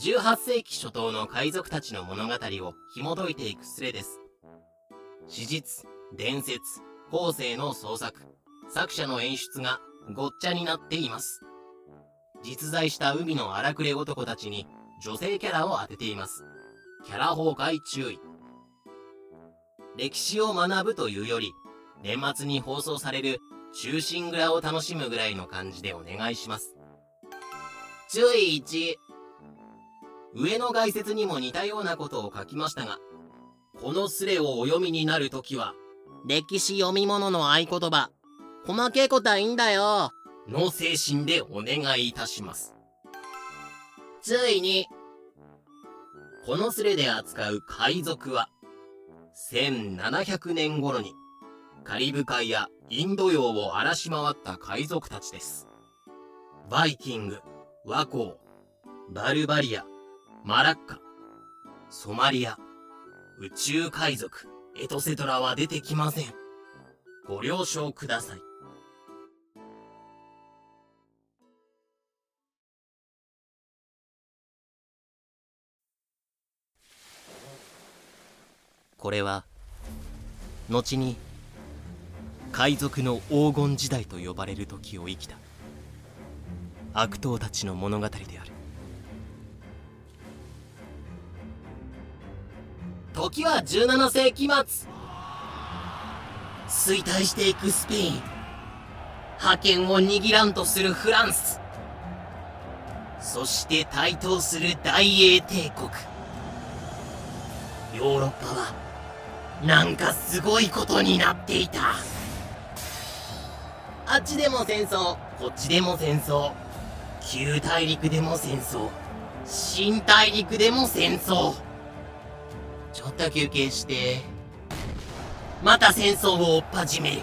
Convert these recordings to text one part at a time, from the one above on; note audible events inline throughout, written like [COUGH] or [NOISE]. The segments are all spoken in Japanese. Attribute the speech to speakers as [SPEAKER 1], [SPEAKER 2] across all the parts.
[SPEAKER 1] 18世紀初頭の海賊たちの物語を紐解いていくスレです。史実、伝説、後世の創作、作者の演出がごっちゃになっています。実在した海の荒くれ男たちに女性キャラを当てています。キャラ崩壊注意。歴史を学ぶというより、年末に放送される中心蔵を楽しむぐらいの感じでお願いします。注意1。上の概説にも似たようなことを書きましたが、このスレをお読みになるときは、歴史読み物の合言葉、細けいことはいいんだよ、の精神でお願いいたします。ついに、このスレで扱う海賊は、1700年頃に、カリブ海やインド洋を荒らし回った海賊たちです。バイキング、倭寇、バルバリア、マラッカ、ソマリア、宇宙海賊、エトセトラは出てきません。ご了承ください。これは後に海賊の黄金時代と呼ばれる時を生きた悪党たちの物語である。時は17世紀末。衰退していくスペイン。覇権を握らんとするフランス。そして台頭する大英帝国。ヨーロッパはなんかすごいことになっていた。あっちでも戦争こっちでも戦争。旧大陸でも戦争。新大陸でも戦争。ちょっと休憩して。また戦争を追っ始める。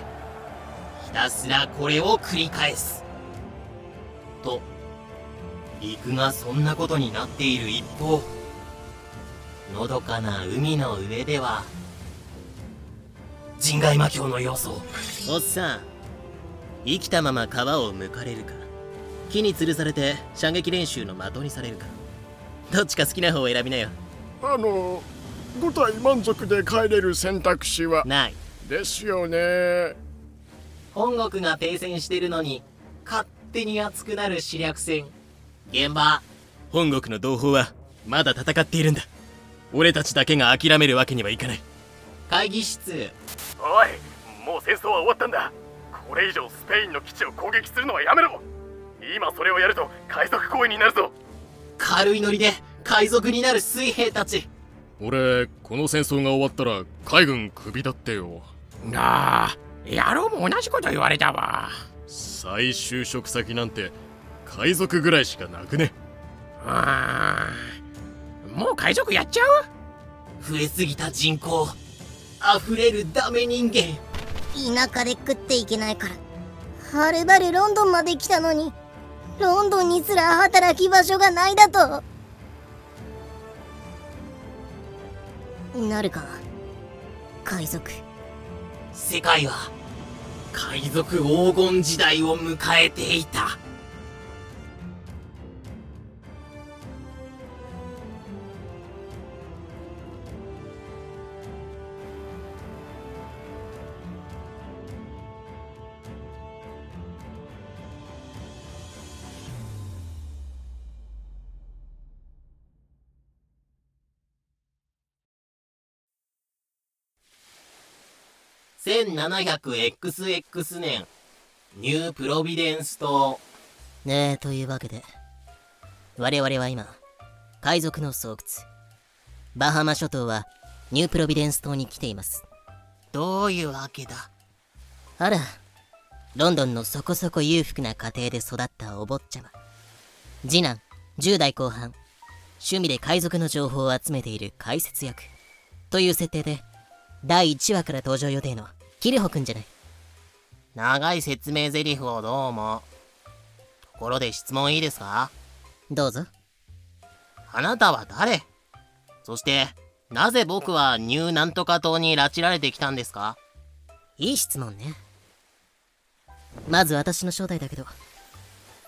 [SPEAKER 1] ひたすらこれを繰り返す。と陸がそんなことになっている一方のどかな海の上では人外魔境の要素おっさん生きたまま川を向かれるか。木に吊るされて射撃練習の的にされるか。どっちか好きな方を選びなよ。
[SPEAKER 2] あの5体満足で帰れる選択肢は？
[SPEAKER 1] ない。
[SPEAKER 2] ですよね。
[SPEAKER 1] 本国が停戦してるのに勝手に熱くなる視略戦。現場。本国の同胞はまだ戦っているんだ。俺たちだけが諦めるわけにはいかない。会議室
[SPEAKER 3] おいもう戦争は終わったんだ。これ以上スペインの基地を攻撃するのはやめろ。今それをやると海賊行為になるぞ。
[SPEAKER 1] 軽いノリで海賊になる水兵たち。
[SPEAKER 4] 俺この戦争が終わったら海軍クビだってよ。
[SPEAKER 5] なあ野郎も同じこと言われたわ。
[SPEAKER 4] 再就職先なんて海賊ぐらいしかなくね。
[SPEAKER 5] あもう海賊やっちゃう？
[SPEAKER 1] 増えすぎた人口溢れるダメ人間。
[SPEAKER 6] 田舎で食っていけないから。はるばるロンドンまで来たのにロンドンにすら働き場所がないだと。なるか海賊。
[SPEAKER 1] 世界は海賊黄金時代を迎えていた1700 XX 年、ニュープロビデンス島。
[SPEAKER 7] ねえ、というわけで、我々は今、海賊の巣窟、バハマ諸島はニュープロビデンス島に来ています。
[SPEAKER 1] どういうわけだ？
[SPEAKER 7] あら、ロンドンのそこそこ裕福な家庭で育ったお坊ちゃま。次男、10代後半、趣味で海賊の情報を集めている解説役。という設定で、第1話から登場予定のキリホくんじゃない。
[SPEAKER 1] 長い説明台詞をどうも。ところで質問いいですか？
[SPEAKER 7] どうぞ。
[SPEAKER 1] あなたは誰？そしてなぜ僕はニューなんとか島に拉致られてきたんですか？
[SPEAKER 7] いい質問ね。まず私の正体だけど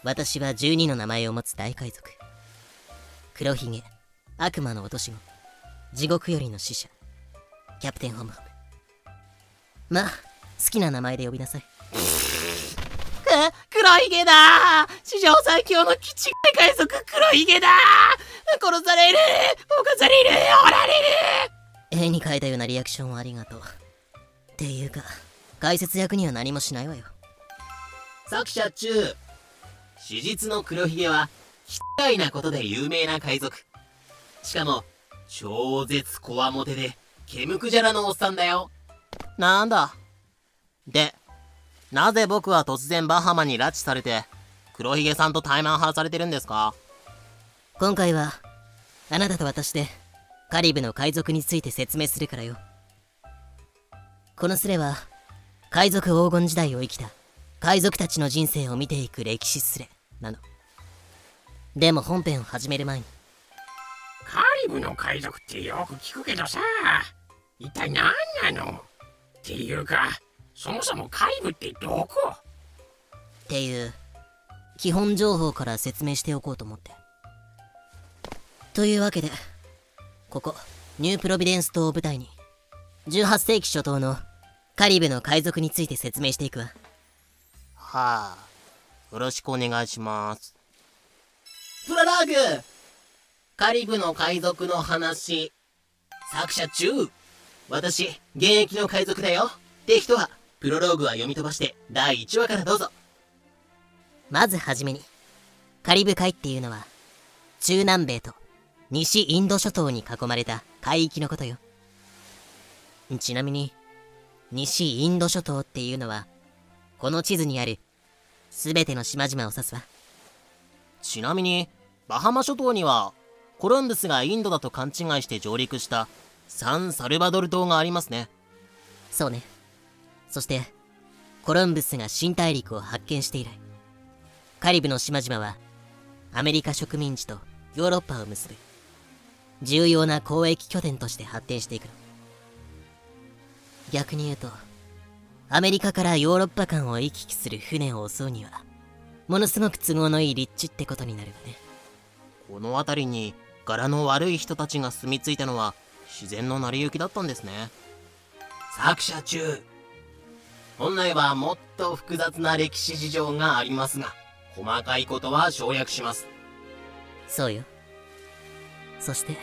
[SPEAKER 7] 私は12の名前を持つ大海賊。黒ひげ悪魔の落とし子地獄よりの使者キャプテンホムホムまあ好きな名前で呼びなさい。
[SPEAKER 1] 黒ひげだ。史上最強のキチ海賊黒ひげだ。殺される。犯される。おられる。
[SPEAKER 7] 絵に描いたようなリアクションをありがとう。っていうか解説役には何もしないわよ。
[SPEAKER 1] 作者中。史実の黒ひげは奇怪なことで有名な海賊。しかも超絶こわもてでケムクジャラのおっさんだよ。
[SPEAKER 8] なんだ？でなぜ僕は突然バハマに拉致されて黒ひげさんとタイマン派されてるんですか？
[SPEAKER 7] 今回はあなたと私でカリブの海賊について説明するからよ。このスレは海賊黄金時代を生きた海賊たちの人生を見ていく歴史スレなの。でも本編を始める前に
[SPEAKER 5] カリブの海賊ってよく聞くけどさ一体何なの？っていうかそもそもカリブってどこ？
[SPEAKER 7] っていう基本情報から説明しておこうと思って。というわけでここニュープロビデンス島を舞台に18世紀初頭のカリブの海賊について説明していくわ。
[SPEAKER 8] はあよろしくお願いします。
[SPEAKER 1] プロローグカリブの海賊の話作者中私現役の海賊だよ。って人はプロローグは読み飛ばして第1話からどうぞ。
[SPEAKER 7] まずはじめにカリブ海っていうのは中南米と西インド諸島に囲まれた海域のことよ。ちなみに西インド諸島っていうのはこの地図にある全ての島々を指すわ。
[SPEAKER 8] ちなみにバハマ諸島にはコロンブスがインドだと勘違いして上陸したサン・サルバドル島がありますね。
[SPEAKER 7] そうね。そしてコロンブスが新大陸を発見して以来カリブの島々はアメリカ植民地とヨーロッパを結ぶ重要な交易拠点として発展していくの。逆に言うとアメリカからヨーロッパ間を行き来する船を襲うにはものすごく都合のいい立地ってことになるわね。
[SPEAKER 8] この辺りに柄の悪い人たちが住み着いたのは自然の成り行きだったんですね。
[SPEAKER 1] 作者中。本来はもっと複雑な歴史事情がありますが細かいことは省略します。
[SPEAKER 7] そうよ。そして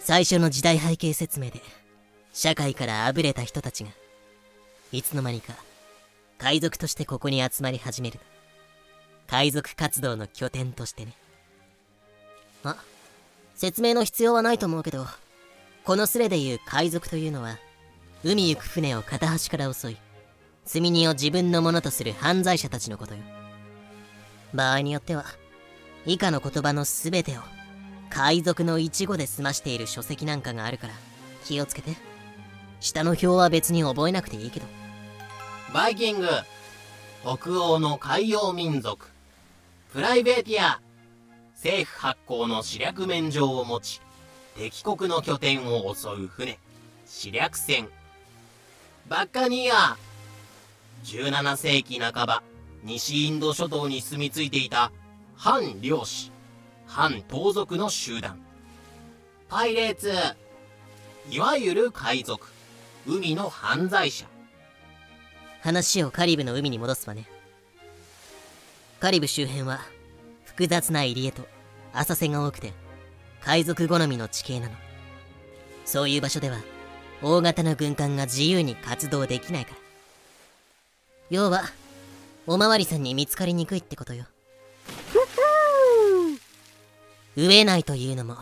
[SPEAKER 7] 最初の時代背景説明で社会からあぶれた人たちがいつの間にか海賊としてここに集まり始める。海賊活動の拠点としてね。あ説明の必要はないと思うけどこのスレでいう海賊というのは海行く船を片端から襲い積み荷を自分のものとする犯罪者たちのことよ。場合によっては以下の言葉の全てを海賊の一語で済ましている書籍なんかがあるから気をつけて。下の表は別に覚えなくていいけど。
[SPEAKER 1] バイキング。北欧の海洋民族。プライベーティア政府発行の試略免状を持ち敵国の拠点を襲う船。試略船。バッカニア。17世紀半ば西インド諸島に住み着いていた。反漁師反盗賊の集団。パイレーツいわゆる海賊。海の犯罪者。
[SPEAKER 7] 話をカリブの海に戻すわね。カリブ周辺は複雑な入り江と浅瀬が多くて海賊好みの地形なの。そういう場所では大型の軍艦が自由に活動できないから。要はおまわりさんに見つかりにくいってことよ。飢えないというのも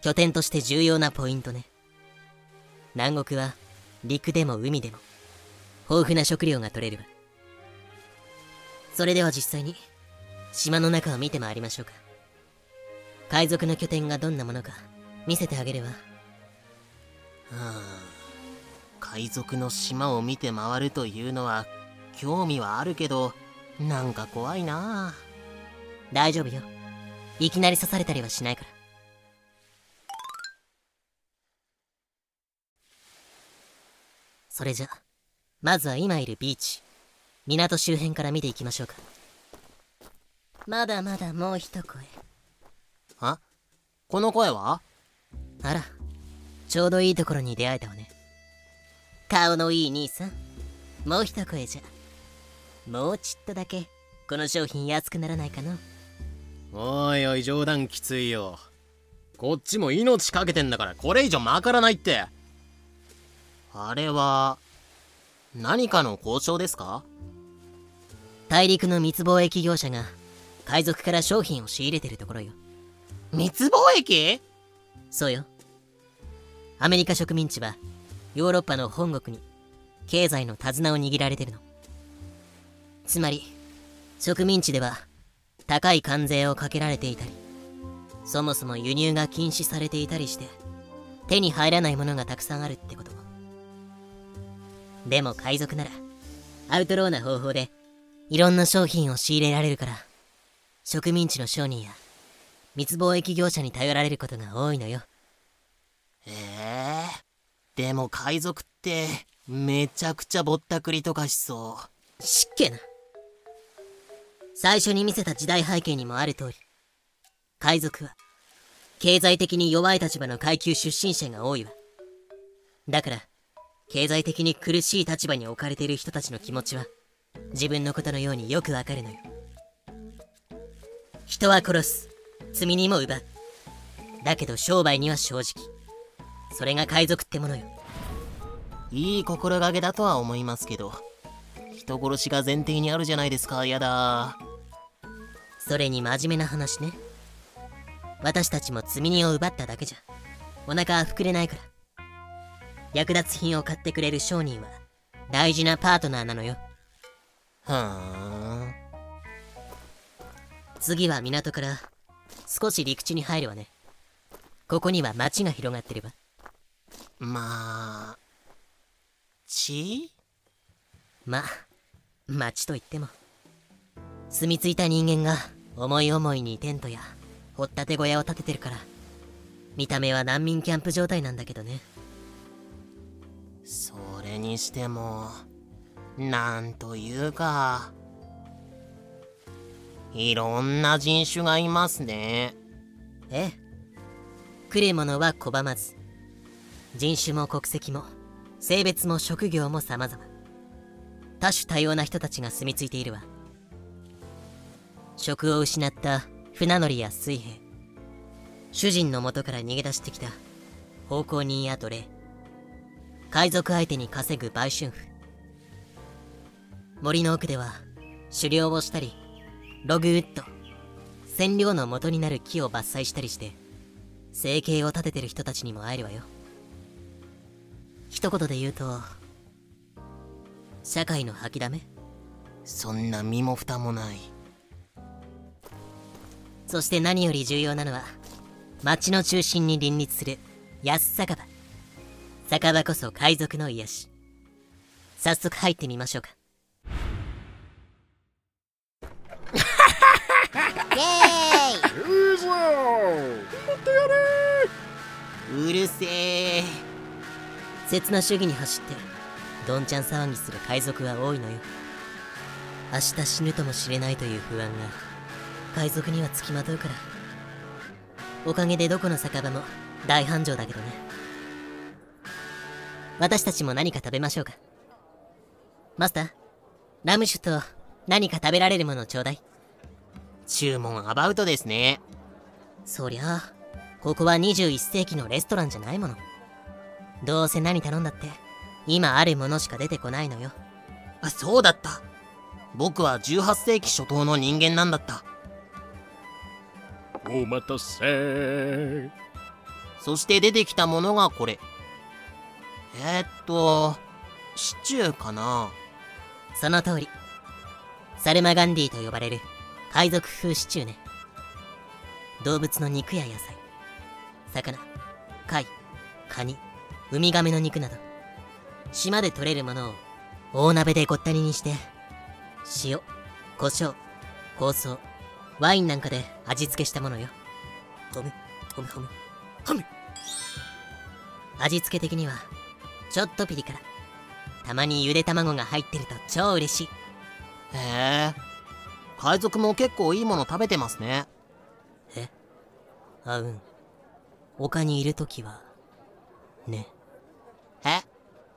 [SPEAKER 7] 拠点として重要なポイントね。南国は陸でも海でも豊富な食料が取れるわ。それでは実際に島の中を見て回りましょうか。海賊の拠点がどんなものか見せてあげるわ
[SPEAKER 8] はあ海賊の島を見て回るというのは興味はあるけどなんか怖いな
[SPEAKER 7] 大丈夫よ。いきなり刺されたりはしないから。それじゃまずは今いるビーチ港周辺から見ていきましょうか。まだまだもう一声。
[SPEAKER 1] あこの声は？
[SPEAKER 7] あらちょうどいいところに出会えたわね。顔のいい兄さんもう一声じゃ。もうちっとだけこの商品安くならないかの。
[SPEAKER 1] おいおい冗談きついよ。こっちも命かけてんだからこれ以上まからないって。あれは何かの交渉ですか？
[SPEAKER 7] 大陸の密貿易業者が海賊から商品を仕入れてるところよ
[SPEAKER 1] 密貿易？
[SPEAKER 7] そうよ。アメリカ植民地はヨーロッパの本国に経済の手綱を握られてるの。つまり植民地では高い関税をかけられていたりそもそも輸入が禁止されていたりして手に入らないものがたくさんあるってこと。でも海賊ならアウトローな方法でいろんな商品を仕入れられるから植民地の商人や密貿易業者に頼られることが多いのよ。
[SPEAKER 1] ええでも海賊ってめちゃくちゃぼったくりとかしそう。
[SPEAKER 7] しっけな。最初に見せた時代背景にもある通り海賊は経済的に弱い立場の階級出身者が多いわ。だから経済的に苦しい立場に置かれている人たちの気持ちは自分のことのようによくわかるのよ。人は殺す罪にも奪う。だけど商売には正直。それが海賊ってものよ。
[SPEAKER 1] いい心がけだとは思いますけど。人殺しが前提にあるじゃないですかやだ。
[SPEAKER 7] それに真面目な話ね。私たちも積み荷を奪っただけじゃ。お腹は膨れないから。役立つ品を買ってくれる商人は大事なパートナーなのよ。
[SPEAKER 1] ふーん
[SPEAKER 7] 次は港から少し陸地に入るわね。ここには町が広がってるわ。
[SPEAKER 1] まあち？
[SPEAKER 7] まあ町といっても。住み着いた人間が思い思いにテントや掘ったて小屋を建ててるから見た目は難民キャンプ状態なんだけどね。
[SPEAKER 1] それにしてもなんというかいろんな人種がいますね。
[SPEAKER 7] ええ。来る者は拒まず。人種も国籍も性別も職業も様々。多種多様な人たちが住み着いているわ。職を失った船乗りや水兵。主人の元から逃げ出してきた。奉公人や奴隷海賊相手に稼ぐ売春婦。森の奥では狩猟をしたりログウッド。染料の元になる木を伐採したりして生計を立ててる人たちにも会えるわよ。一言で言うと社会の吐きだめ？
[SPEAKER 1] そんな身も蓋もない。
[SPEAKER 7] そして何より重要なのは町の中心に林立する安酒場。酒場こそ海賊の癒し。早速入ってみましょうか
[SPEAKER 9] イエーイ。
[SPEAKER 2] いいぞ
[SPEAKER 7] うるせえ刹那主義に走ってどんちゃん騒ぎする海賊は多いのよ。明日死ぬともしれないという不安が海賊にはつきまとうから。おかげでどこの酒場も大繁盛だけどね。私たちも何か食べましょうか。マスターラム酒と何か食べられるものをちょうだい。
[SPEAKER 1] 注文アバウトですね。
[SPEAKER 7] そりゃあここは21世紀のレストランじゃないもの。どうせ何頼んだって今あるものしか出てこないのよ。
[SPEAKER 1] あそうだった。僕は18世紀初頭の人間なんだった。
[SPEAKER 2] お待たせ。
[SPEAKER 1] そして出てきたものがこれ。えー、っとシチューかな。
[SPEAKER 7] その通り。サルマガンディと呼ばれる海賊風シチューね。動物の肉や野菜。魚貝カニウミガメの肉など。島で採れるものを大鍋でごったににして塩胡椒香草ワインなんかで味付けしたものよ。ほむほむほむほむ味付け的にはちょっとピリ辛。たまにゆで卵が入ってると超嬉しい。
[SPEAKER 1] へえ海賊も結構いいもの食べてますね。
[SPEAKER 7] え？あうん。丘にいる時は？ね。
[SPEAKER 1] え？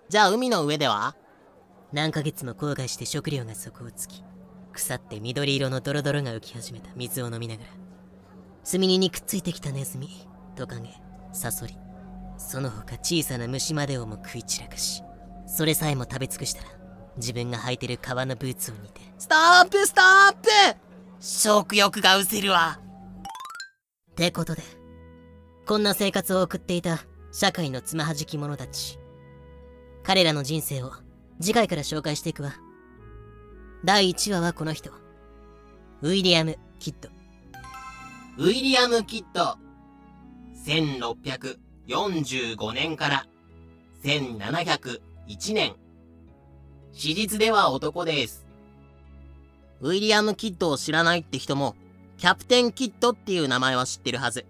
[SPEAKER 1] じゃあ海の上では？
[SPEAKER 7] 何ヶ月も後悔して食料が底をつき腐って緑色のドロドロが浮き始めた水を飲みながら炭煮にくっついてきたネズミトカゲサソリその他小さな虫までをも食い散らかしそれさえも食べ尽くしたら自分が履いてる革のブーツを見て。
[SPEAKER 1] ストップストップ食欲が失せるわ。
[SPEAKER 7] ってことでこんな生活を送っていた社会のつまはじき者たち彼らの人生を次回から紹介していくわ。第1話はこの人。ウィリアム・キッド。
[SPEAKER 10] ウィリアム・キッド。1645年から1701年史実では男です。
[SPEAKER 1] ウィリアム・キッドを知らないって人もキャプテン・キッドっていう名前は知ってるはず。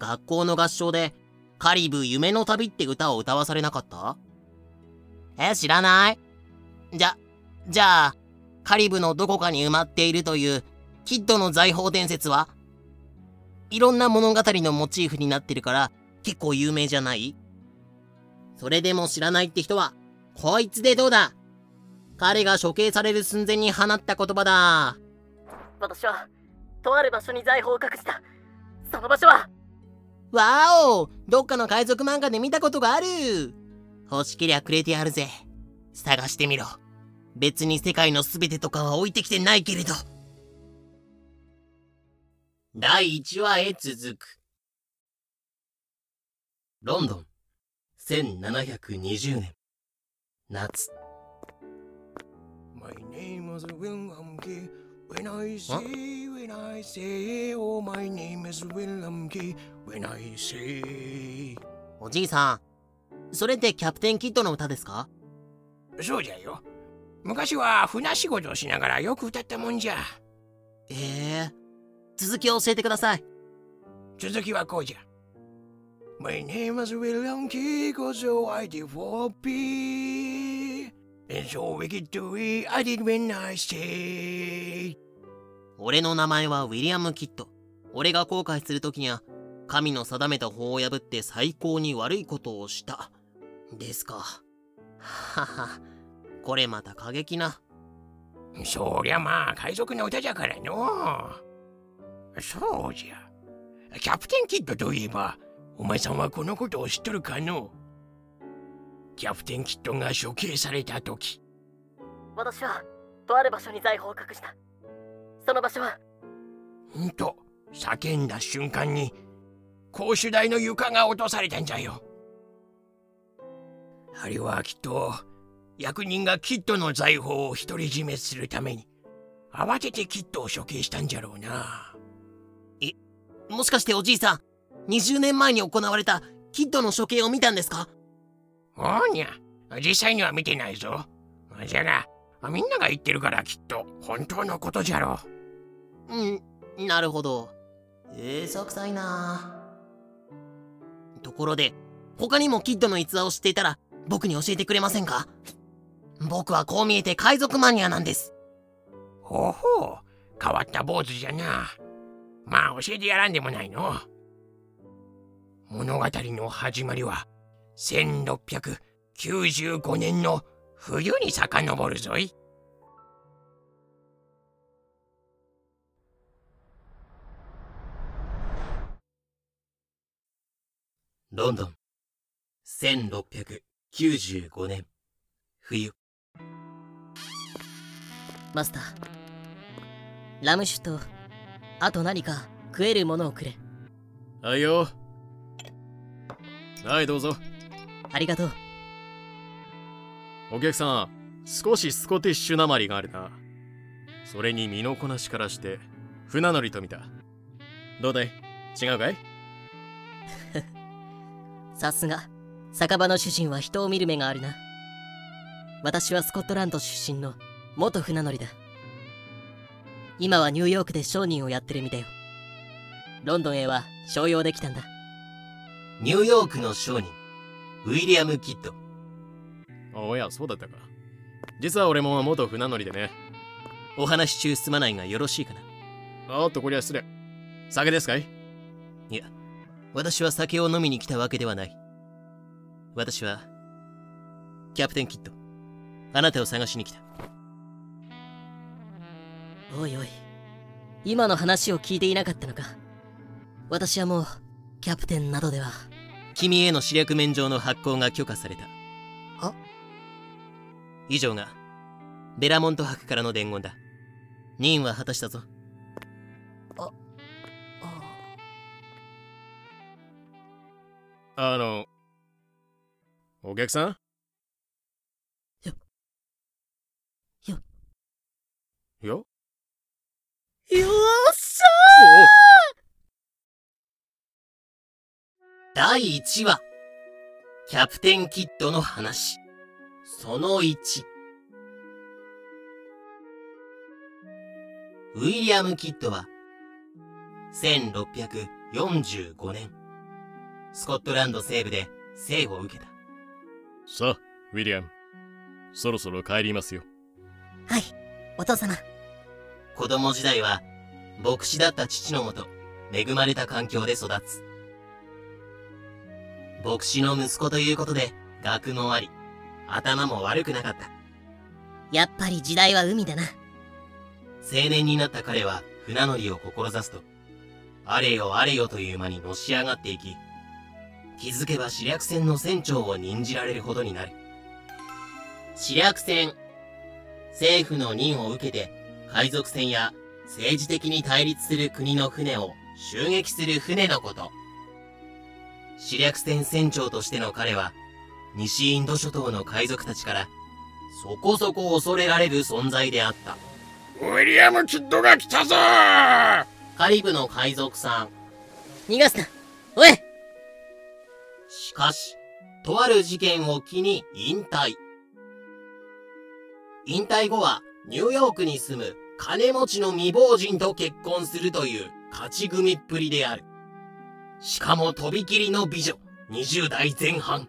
[SPEAKER 1] 学校の合唱でカリブ夢の旅って歌を歌わされなかった？え、知らない？じゃ、じゃあ、カリブのどこかに埋まっているというキッドの財宝伝説はいろんな物語のモチーフになってるから結構有名じゃない？それでも知らないって人は、こいつでどうだ？彼が処刑される寸前に放った言葉だ。
[SPEAKER 7] 私はとある場所に財宝を隠したその場所は
[SPEAKER 1] わおどっかの海賊漫画で見たことがある欲しけりゃくれてやるぜ。探してみろ。別に世界の全てとかは置いてきてないけれど。
[SPEAKER 10] 第1話へ続くロンドン1720年夏
[SPEAKER 5] is William Key. When I say, when I say, oh, my name is William Key. When I say.
[SPEAKER 1] おじいさん、それってキャプテンキッドの歌ですか
[SPEAKER 5] そうじゃよ。昔は船仕事をしながらよく歌ったもんじゃ。
[SPEAKER 1] ええ続きを教えてください。
[SPEAKER 5] 続きはこうじゃ。My name is William Key, cause I did for P. And so wicked to we, I did when I say.
[SPEAKER 1] 俺の名前はウィリアム・キッド。俺が後悔するときには、神の定めた法を破って最高に悪いことをした。ですか。はは。これまた過激な。
[SPEAKER 5] そりゃまあ海賊の歌じゃからのそうじゃキャプテンキッドといえばお前さんはこのことを知っとるかのキャプテンキッドが処刑された時。
[SPEAKER 7] 私はとある場所に財宝を隠した。その場所は。
[SPEAKER 5] んと叫んだ瞬間に公主台の床が落とされたんじゃよ。あれはきっと役人がキッドの財宝を独り占めするために慌ててキッドを処刑したんじゃろうな。
[SPEAKER 1] もしかしておじいさん、20年前に行われたキッドの処刑を見たんですか？
[SPEAKER 5] おにゃ。実際には見てないぞ。じゃがみんなが言ってるからきっと本当のことじゃろ。
[SPEAKER 1] うん、なるほど。えー、そくさいな。ところで、他にもキッドの逸話を知っていたら、僕に教えてくれませんか？僕はこう見えて海賊マニアなんです。
[SPEAKER 5] ほうほう。変わった坊主じゃな。まあ教えてやらんでもないの。物語の始まりは1695年の冬に遡るぞい。
[SPEAKER 10] ロンドン1695年冬。
[SPEAKER 7] マスターラム酒とあと何か食えるものをくれ。
[SPEAKER 2] はいよ。はいどうぞ
[SPEAKER 7] ありがとう。
[SPEAKER 2] お客さん少しスコティッシュなまりがあるなそれに身のこなしからして船乗りと見た。どうだい？違うかい？[LAUGHS]
[SPEAKER 7] さすが。酒場の主人は人を見る目があるな。私はスコットランド出身の元船乗りだ。今はニューヨークで商人をやってる身だよ。ロンドンへは商用できたんだ。
[SPEAKER 10] ニューヨークの商人ウィリアム・キッド。
[SPEAKER 4] おやそうだったか。実は俺も元船乗りでね。
[SPEAKER 8] お話中すまないがよろしいかな？
[SPEAKER 4] おっとこりゃ失礼。酒ですかい？
[SPEAKER 8] いや私は酒を飲みに来たわけではない。私はキャプテンキッド。あなたを探しに来た。おいおい。今の話を聞いていなかったのか。私はもうキャプテンなどでは君への視略免状の発行が許可された。
[SPEAKER 7] あ？
[SPEAKER 8] 以上がベラモント博からの伝言だ。任は果たしたぞ。
[SPEAKER 4] あのお客さん？
[SPEAKER 7] よ。よ。
[SPEAKER 4] よ？
[SPEAKER 7] よっし
[SPEAKER 1] 第1話。キャプテンキッドの話。その1ウィリアム・キッドは1645年スコットランド西部で生を受けた。
[SPEAKER 4] さあウィリアム。そろそろ帰りますよ。
[SPEAKER 7] はいお父様。
[SPEAKER 1] 子供時代は牧師だった父のもと恵まれた環境で育つ牧師の息子ということで学もあり。頭も悪くなかった。
[SPEAKER 7] やっぱり時代は海だな。
[SPEAKER 1] 青年になった彼は船乗りを志すとあれよあれよという間にのし上がっていき気づけば試略船の船長を任じられるほどになる。試略船政府の任を受けて海賊船や政治的に対立する国の船を襲撃する船のこと試略船船長としての彼は西インド諸島の海賊たちからそこそこ恐れられる存在であった。
[SPEAKER 2] ウィリアム・キッドが来たぞ！
[SPEAKER 1] カリブの海賊さん。
[SPEAKER 7] 逃がすな。おい！
[SPEAKER 1] しかし、とある事件を機に引退。引退後はニューヨークに住む金持ちの未亡人と結婚するという勝ち組っぷりである。しかもとびきりの美女、20代前半。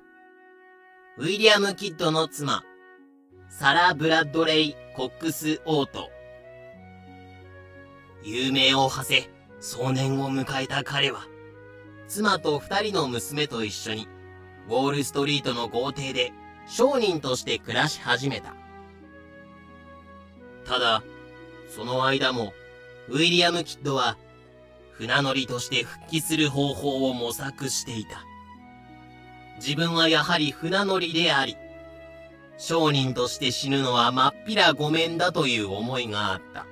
[SPEAKER 1] ウィリアム・キッドの妻、サラ・ブラッドレイ・コックス・オート。有名を馳せ、壮年を迎えた彼は、妻と二人の娘と一緒に、ウォールストリートの豪邸で商人として暮らし始めた。ただ、その間も、ウィリアム・キッドは、船乗りとして復帰する方法を模索していた。自分はやはり船乗りであり、商人として死ぬのはまっぴらごめんだという思いがあった。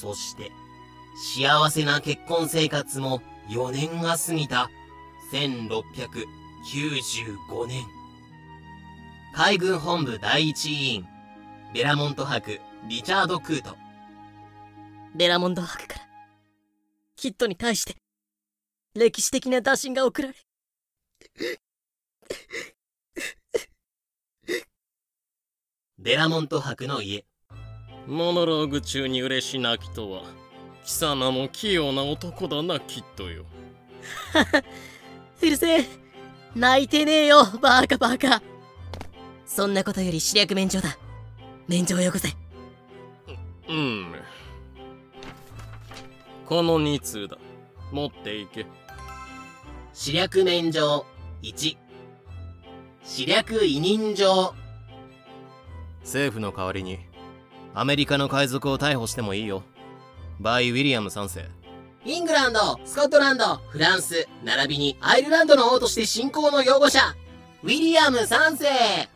[SPEAKER 1] そして、幸せな結婚生活も4年が過ぎた1695年。海軍本部第一委員、ベラモント博リチャード・クート。
[SPEAKER 7] ベラモンド博から。キッドに対して歴史的な打診が送られ。
[SPEAKER 1] ベラモント博の家。
[SPEAKER 4] モノローグ中に嬉し泣きとは貴様も器用な男だなきっとよ。[LAUGHS]
[SPEAKER 7] うるせえ。泣いてねえよバカバカ。そんなことより視略免状だ。免状をよこせ。
[SPEAKER 4] うんこの2通だ持っていけ
[SPEAKER 1] 視略免状1。視略委任状。
[SPEAKER 8] 政府の代わりにアメリカの海賊を逮捕してもいいよバイ・ウィリアム3世
[SPEAKER 1] イングランド、スコットランド、フランス、並びにアイルランドの王として信仰の擁護者、ウィリアム3世。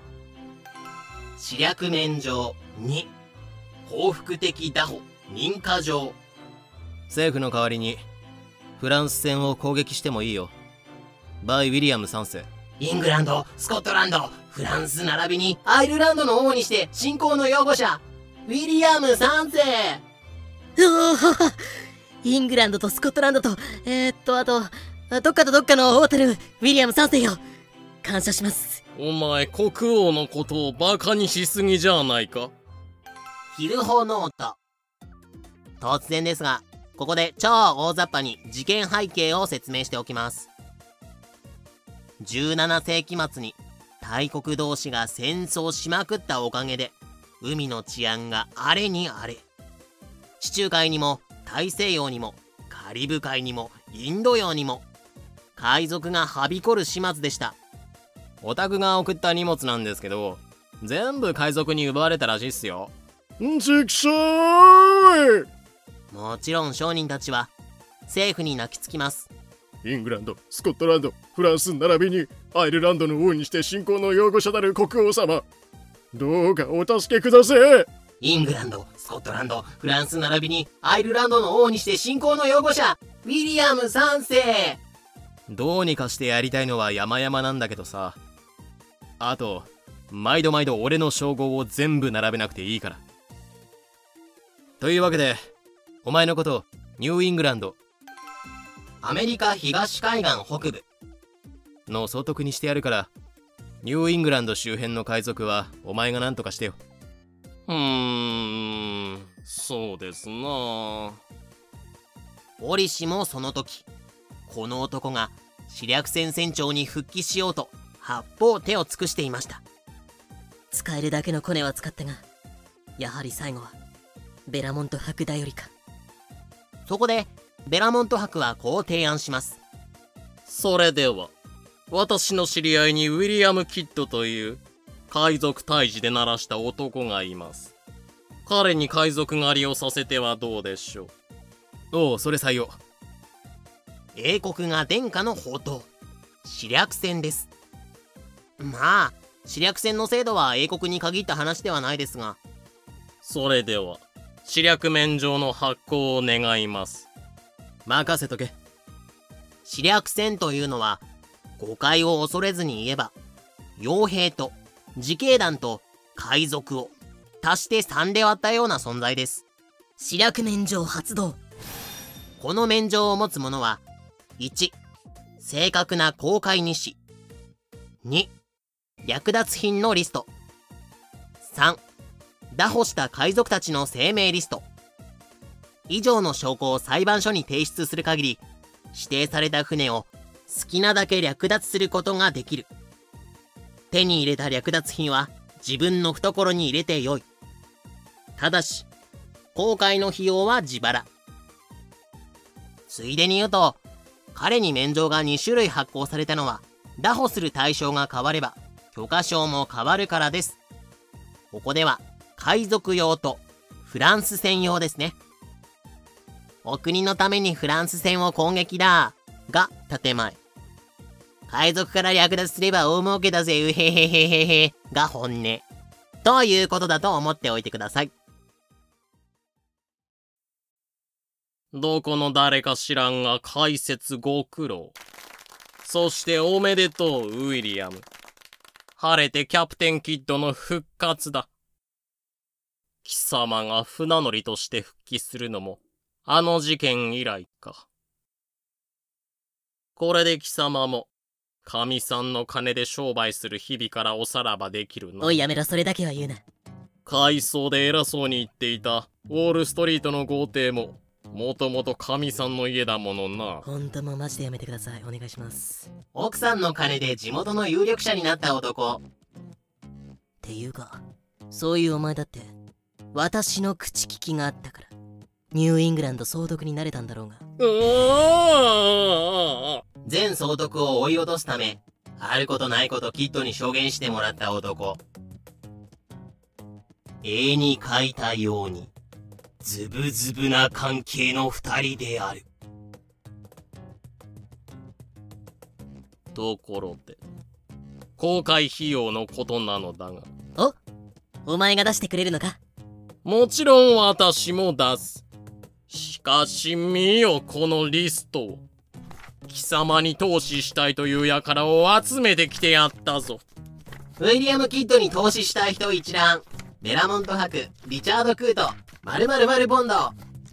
[SPEAKER 1] 視略免状2。報復的打破、認可状。
[SPEAKER 8] 政府の代わりにフランス船を攻撃してもいいよ。バイ・ウィリアム3世。
[SPEAKER 1] イングランド、スコットランド、フランス並びにアイルランドの王にして信仰の擁護者、ウィリアム3世。
[SPEAKER 7] うおー。イングランドとスコットランドとえー、っとあとどっかとどっかのホテルウィリアム3世よ。感謝します。
[SPEAKER 4] お前国王のことをバカにしすぎじゃないか？
[SPEAKER 1] 昼法ノート。突然ですが、ここで超大雑把に事件背景を説明しておきます。17世紀末に大国同士が戦争しまくったおかげで海の治安が荒れに荒れ地中海にも大西洋にもカリブ海にもインド洋にも海賊がはびこる始末でした。
[SPEAKER 11] オタクが送った荷物なんですけど全部海賊に奪われたらしいっすよ。
[SPEAKER 12] んちくしょい
[SPEAKER 1] もちろん商人たちは政府に泣きつきます。
[SPEAKER 12] イングランド、スコットランド、フランス並びにアイルランドの王にして信仰の擁護者なる国王様。どうかお助けください
[SPEAKER 7] イングランド、スコットランド、フランス並びにアイルランドの王にして信仰の擁護者、ウィリアム3世。
[SPEAKER 11] どうにかしてやりたいのは山々なんだけどさ。あと毎度毎度俺の称号を全部並べなくていいから。というわけでお前のことニューイングランド。
[SPEAKER 7] アメリカ東海岸北部。
[SPEAKER 11] の総督にしてやるからニューイングランド周辺の海賊はお前が何とかしてよ。
[SPEAKER 2] うーんそうですな。
[SPEAKER 1] 折しもその時この男が試略船船長に復帰しようと八方手を尽くしていました。使えるだけのコネは使ったがやはり最後はベラモント博頼りかそこでベラモント博はこう提案します。
[SPEAKER 2] それでは私の知り合いにウィリアム・キッドという海賊退治で鳴らした男がいます。彼に海賊狩りをさせてはどうでしょう。
[SPEAKER 11] おおそれ採用
[SPEAKER 1] 英国が殿下の宝刀。試略船です。まあ試略船の制度は英国に限った話ではないですが。
[SPEAKER 2] それでは試略免状の発行を願います。
[SPEAKER 11] 任せとけ。
[SPEAKER 1] 試略船というのは誤解を恐れずに言えば傭兵と自警団と海賊を足して3で割ったような存在です。試略免状発動。この免状を持つ者は1正確な公開日誌。2略奪品のリスト。3拿捕した海賊たちの声明リスト。以上の証拠を裁判所に提出する限り指定された船を好きなだけ略奪することができる。手に入れた略奪品は自分の懐に入れてよい。ただし公開の費用は自腹。ついでに言うと彼に免状が2種類発行されたのは拿捕する対象が変われば許可証も変わるからです。ここでは海賊用とフランス専用ですね。お国のためにフランス船を攻撃だ。が建前。海賊から略奪すれば大儲けだぜ。うへへへへへ。が本音。ということだと思っておいてください。
[SPEAKER 2] どこの誰か知らんが解説ご苦労。そしておめでとうウィリアム。晴れてキャプテンキッドの復活だ。貴様が船乗りとして復帰するのもあの事件以来か。これで貴様も、神さんの金で商売する日々からおさらばできるな。
[SPEAKER 1] おいやめろそれだけは言うな
[SPEAKER 2] 海藻で偉そうに言っていたウォールストリートの豪邸も、もともと神さんの家だものな。
[SPEAKER 1] ほんともうマジでやめてくださいお願いします
[SPEAKER 7] 奥さんの金で地元の有力者になった男
[SPEAKER 1] っていうかそういうお前だって私の口利きがあったから。ニューイングランド総督になれたんだろうが。
[SPEAKER 2] うー
[SPEAKER 7] 前総督を追い落とすためあることないことキッドに証言してもらった男。絵に描いたようにズブズブな関係の二人である。
[SPEAKER 2] ところで、公開費用のことなのだが、
[SPEAKER 1] お前が出してくれるのか？
[SPEAKER 2] もちろん私も出す。しかし見よこのリストを。貴様に投資したいという輩を集めてきてやったぞ。
[SPEAKER 7] ウィリアム・キッドに投資したい人一覧。ベラモント博リチャード・クート。〇〇〇ポンド。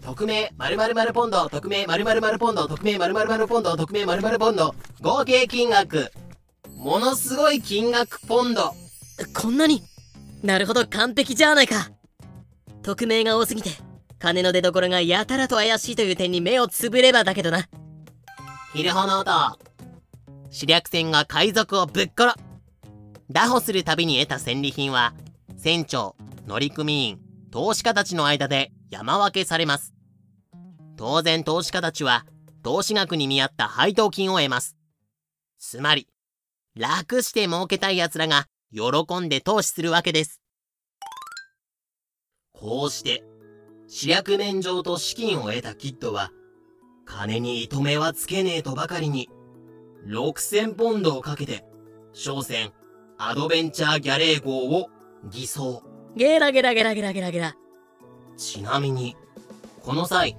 [SPEAKER 7] 匿名〇〇〇ポンド匿名〇〇〇ポンド匿名〇〇〇ポンド匿名〇〇ポンド。合計金額。ものすごい金額ポンド。
[SPEAKER 1] こんなに。なるほど完璧じゃないか匿名が多すぎて金の出所がやたらと怪しいという点に目をつぶればだけどな。
[SPEAKER 7] ヒルホの音。
[SPEAKER 1] 試略船が海賊をぶっ殺。拿捕するたびに得た戦利品は船長乗組員投資家たちの間で山分けされます。当然投資家たちは投資額に見合った配当金を得ます。つまり楽して儲けたい奴らが喜んで投資するわけです。こうして主役免状と資金を得たキッドは金に糸目はつけねえとばかりに6000ポンドをかけて商船アドベンチャーギャレー号を偽装
[SPEAKER 7] ゲラゲラゲラゲラゲラゲラ。
[SPEAKER 1] ちなみにこの際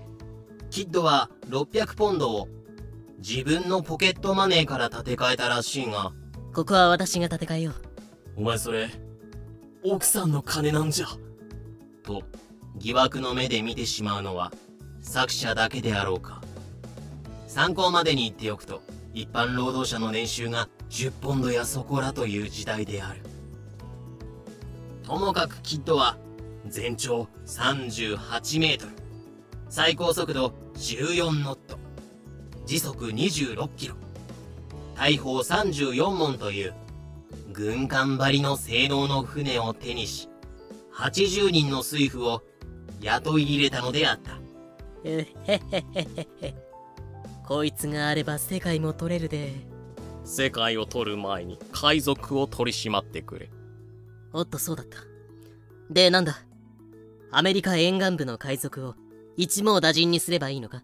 [SPEAKER 1] キッドは600ポンドを自分のポケットマネーから立て替えたらしいが
[SPEAKER 7] ここは私が立て替えよう。
[SPEAKER 1] お前それ奥さんの金なんじゃと疑惑の目で見てしまうのは作者だけであろうか。参考までに言っておくと一般労働者の年収が10ポンドやそこらという時代である。ともかくキッドは全長38メートル。最高速度14ノット。時速26キロ。大砲34門という軍艦張りの性能の船を手にし80人の水夫を雇い入れたのであった
[SPEAKER 7] うへへへへへ。こいつがあれば世界も取れるで。
[SPEAKER 2] 世界を取る前に海賊を取り締まってくれ
[SPEAKER 7] おっとそうだった。で、なんだ？アメリカ沿岸部の海賊を一網打尽にすればいいのか？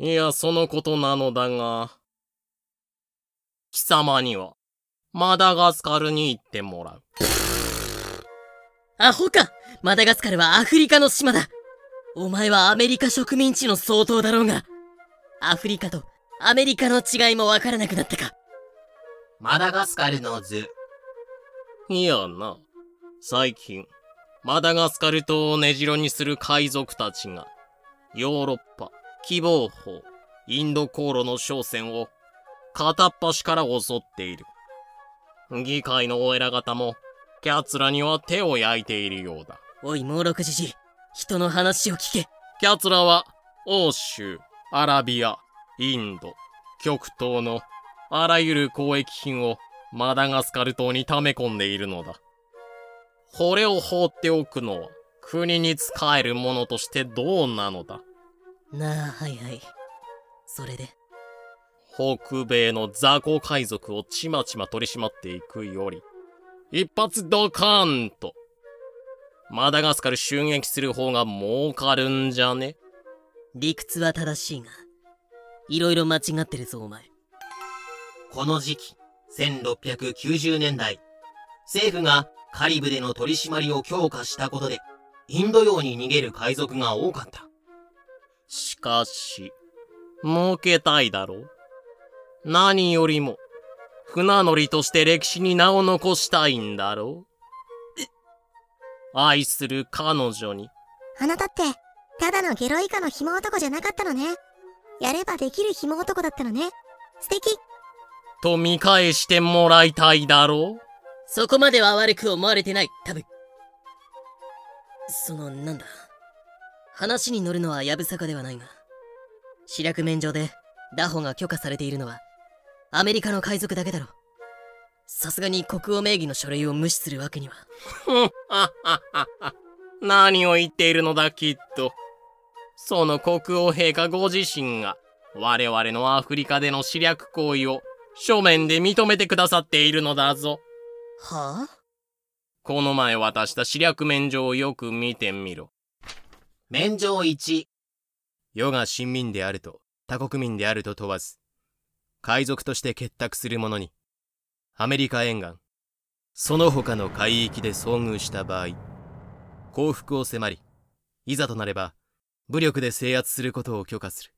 [SPEAKER 2] いやそのことなのだが貴様にはマダガスカルに行ってもらう [LAUGHS]
[SPEAKER 7] アホか。マダガスカルはアフリカの島だ。お前はアメリカ植民地の相当だろうが。アフリカとアメリカの違いもわからなくなったか。
[SPEAKER 1] マダガスカルの図。
[SPEAKER 2] いやな。最近マダガスカル島を根城にする海賊たちがヨーロッパ希望法インド航路の商船を片っ端から襲っている。議会のお偉方もキャツラには手を焼いているようだ
[SPEAKER 7] おい、猛録じじい。人の話を聞け。
[SPEAKER 2] キャツラは欧州アラビアインド極東のあらゆる交易品をマダガスカル島に溜め込んでいるのだこれを放っておくのは国に仕えるものとしてどうなのだ
[SPEAKER 7] なあ、はいはい。それで。
[SPEAKER 2] 北米の雑魚海賊をちまちま取り締まっていくより、一発ドカーンと、マダガスカル襲撃する方が儲かるんじゃね？
[SPEAKER 7] 理屈は正しいが、いろいろ間違ってるぞ、お前。
[SPEAKER 1] この時期1690年代政府がカリブでの取り締まりを強化したことでインド洋に逃げる海賊が多かった。
[SPEAKER 2] しかし、儲けたいだろう？何よりも、船乗りとして歴史に名を残したいんだろう？愛する彼女に、
[SPEAKER 6] あなたって、ただのゲロ以下の紐男じゃなかったのね。やればできる紐男だったのね。素敵
[SPEAKER 2] と見返してもらいたいだろう？
[SPEAKER 7] そこまでは悪く思われてない、多分。その、なんだ？話に乗るのはやぶさかではないが、知略免状で、ダホが許可されているのは、アメリカの海賊だけだろ。さすがに国王名義の書類を無視するわけには。[LAUGHS]
[SPEAKER 2] 何を言っているのだきっと。その国王陛下ご自身が我々のアフリカでの侵略行為を書面で認めてくださっているのだぞ。
[SPEAKER 7] はあ？
[SPEAKER 2] この前渡した試略免状をよく見てみろ。
[SPEAKER 1] 免状1
[SPEAKER 13] 世が親民であると他国民であると問わず海賊として結託する者に。アメリカ沿岸。その他の海域で遭遇した場合降伏を迫りいざとなれば武力で制圧することを許可する。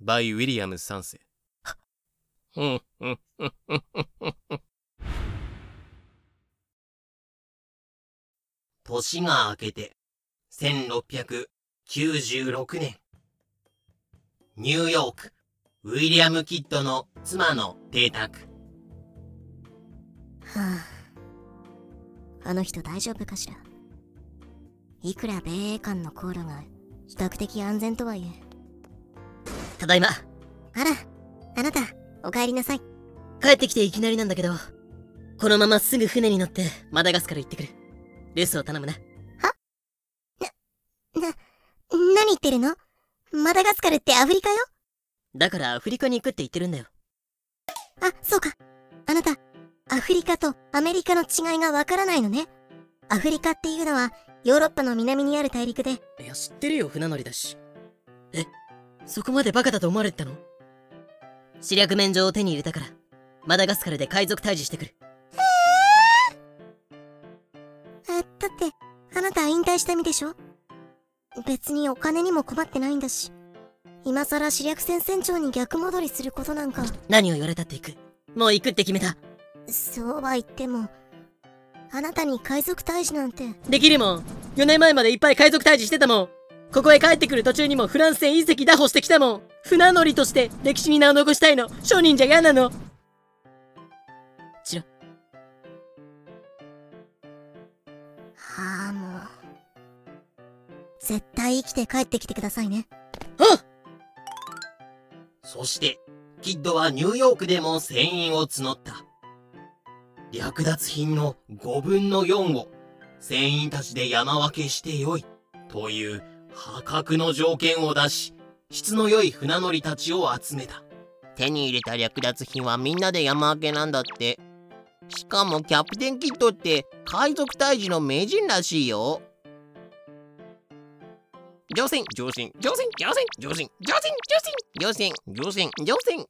[SPEAKER 13] バイ・ウィリアム3世。
[SPEAKER 2] うん、うん、うん、うん、うん。
[SPEAKER 1] 年が明けて1696年。ニューヨーク。ウィリアム・キッドの妻の邸宅
[SPEAKER 6] はあ。あの人大丈夫かしら？いくら米英間の航路が比較的安全とはいえ。
[SPEAKER 7] ただいま。
[SPEAKER 6] あら、あなた、お帰りなさい。
[SPEAKER 7] 帰ってきていきなりなんだけど、このまますぐ船に乗ってマダガスカル行ってくる留守を頼むな
[SPEAKER 6] な、何言ってるの？マダガスカルってアフリカよ？
[SPEAKER 7] だからアフリカに行くって言ってるんだよ。
[SPEAKER 6] あ、そうか。あなた、アフリカとアメリカの違いがわからないのね。アフリカっていうのは、ヨーロッパの南にある大陸で、
[SPEAKER 7] いや知ってるよ船乗りだし。えそこまでバカだと思われてたの？視略免状を手に入れたからマダガスカルで海賊退治してくる。
[SPEAKER 6] え、だって、あなた引退した身でしょ？別にお金にも困ってないんだし。今さら視略船船長に逆戻りすることなんか、
[SPEAKER 7] 何を言われたって行く。もう行くって決めた。
[SPEAKER 6] そうは言っても、あなたに海賊退治なんて、
[SPEAKER 7] できるもん。4年前までいっぱい海賊退治してたもん。ここへ帰ってくる途中にもフランス船隕石打破してきたもん。船乗りとして歴史に名を残したいの。商人じゃ嫌なの。チロ
[SPEAKER 6] はあもう。絶対生きて帰ってきてくださいね。
[SPEAKER 7] あ
[SPEAKER 1] そして、キッドはニューヨークでも船員を募った。略奪品の5分の4を船員たちで山分けしてよいという破格の条件を出し、質の良い船乗りたちを集めた。
[SPEAKER 8] 手に入れた略奪品はみんなで山分けなんだってしかもキャプテンキッドって海賊退治の名人らしいよ乗船乗船乗船乗船乗船乗船乗船乗船乗船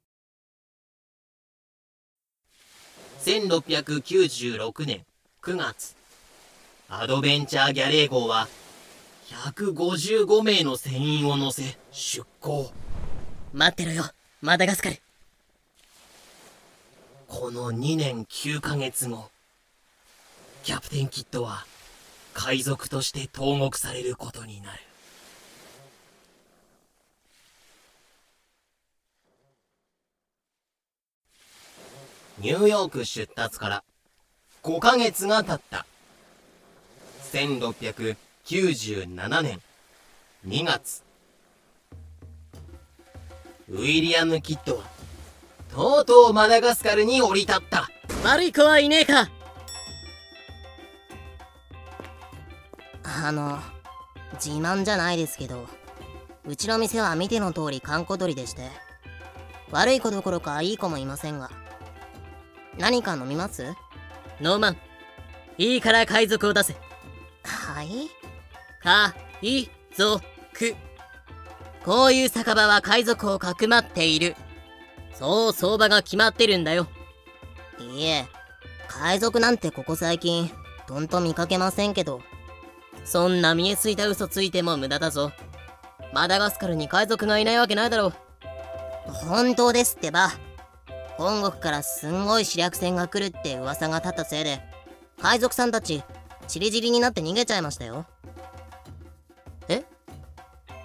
[SPEAKER 1] 1696年9月、アドベンチャーギャレー号は155名の船員を乗せ出港。
[SPEAKER 7] 待ってろよ。マダガスカル。
[SPEAKER 1] この2年9ヶ月後、キャプテンキッドは海賊として投獄されることになる。ニューヨーク出発から5ヶ月が経った。1697年2月。ウィリアム・キッドはとうとうマダガスカルに降り立った。
[SPEAKER 7] 悪い子はいねえか
[SPEAKER 14] あの自慢じゃないですけどうちの店は見ての通り閑古鳥でして悪い子どころかいい子もいませんが何か飲みます？
[SPEAKER 7] ノーマンいいから海賊を出せ。
[SPEAKER 14] はい。
[SPEAKER 7] 海賊こういう酒場は海賊をかくまっている。そう相場が決まってるんだよ。
[SPEAKER 14] いえ。海賊なんてここ最近とんと見かけませんけど。
[SPEAKER 7] そんな見えすいた嘘ついても無駄だぞ。マダガスカルに海賊がいないわけないだろう。
[SPEAKER 14] 本当ですってば本国からすんごい主略船が来るって噂が立ったせいで海賊さんたちチリジリになって逃げちゃいましたよ。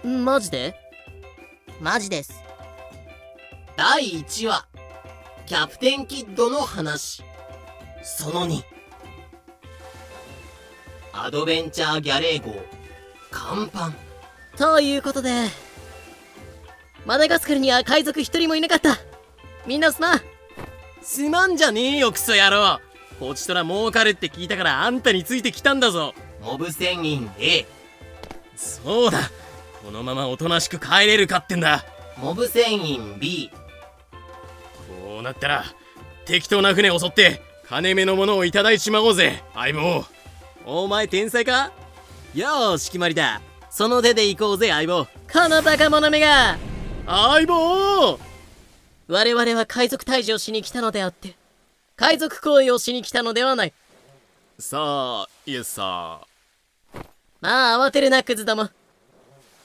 [SPEAKER 7] マジで？
[SPEAKER 14] マジです。
[SPEAKER 1] 第1話、キャプテンキッドの話。その2、アドベンチャーギャレー号、甲板。
[SPEAKER 7] ということでマダガスカルには海賊一人もいなかったみんなすまん
[SPEAKER 4] すまんじゃねえよクソ野郎。こちとら儲かるって聞いたからあんたについてきたんだぞ。
[SPEAKER 1] モブ船員 A、
[SPEAKER 4] そうだ。このままおとなしく帰れるかってんだ。
[SPEAKER 1] モブ船員 B、
[SPEAKER 4] こうなったら適当な船を襲って金目のものをいただいちまおうぜ相棒。お前天才か？よーし決まりだ。その手で行こうぜ相棒。
[SPEAKER 7] このバカ者めが。
[SPEAKER 4] 相棒
[SPEAKER 7] 我々は海賊退治をしに来たのであって海賊行為をしに来たのではない。
[SPEAKER 4] さあイエスさ
[SPEAKER 7] まあ慌てるなクズども。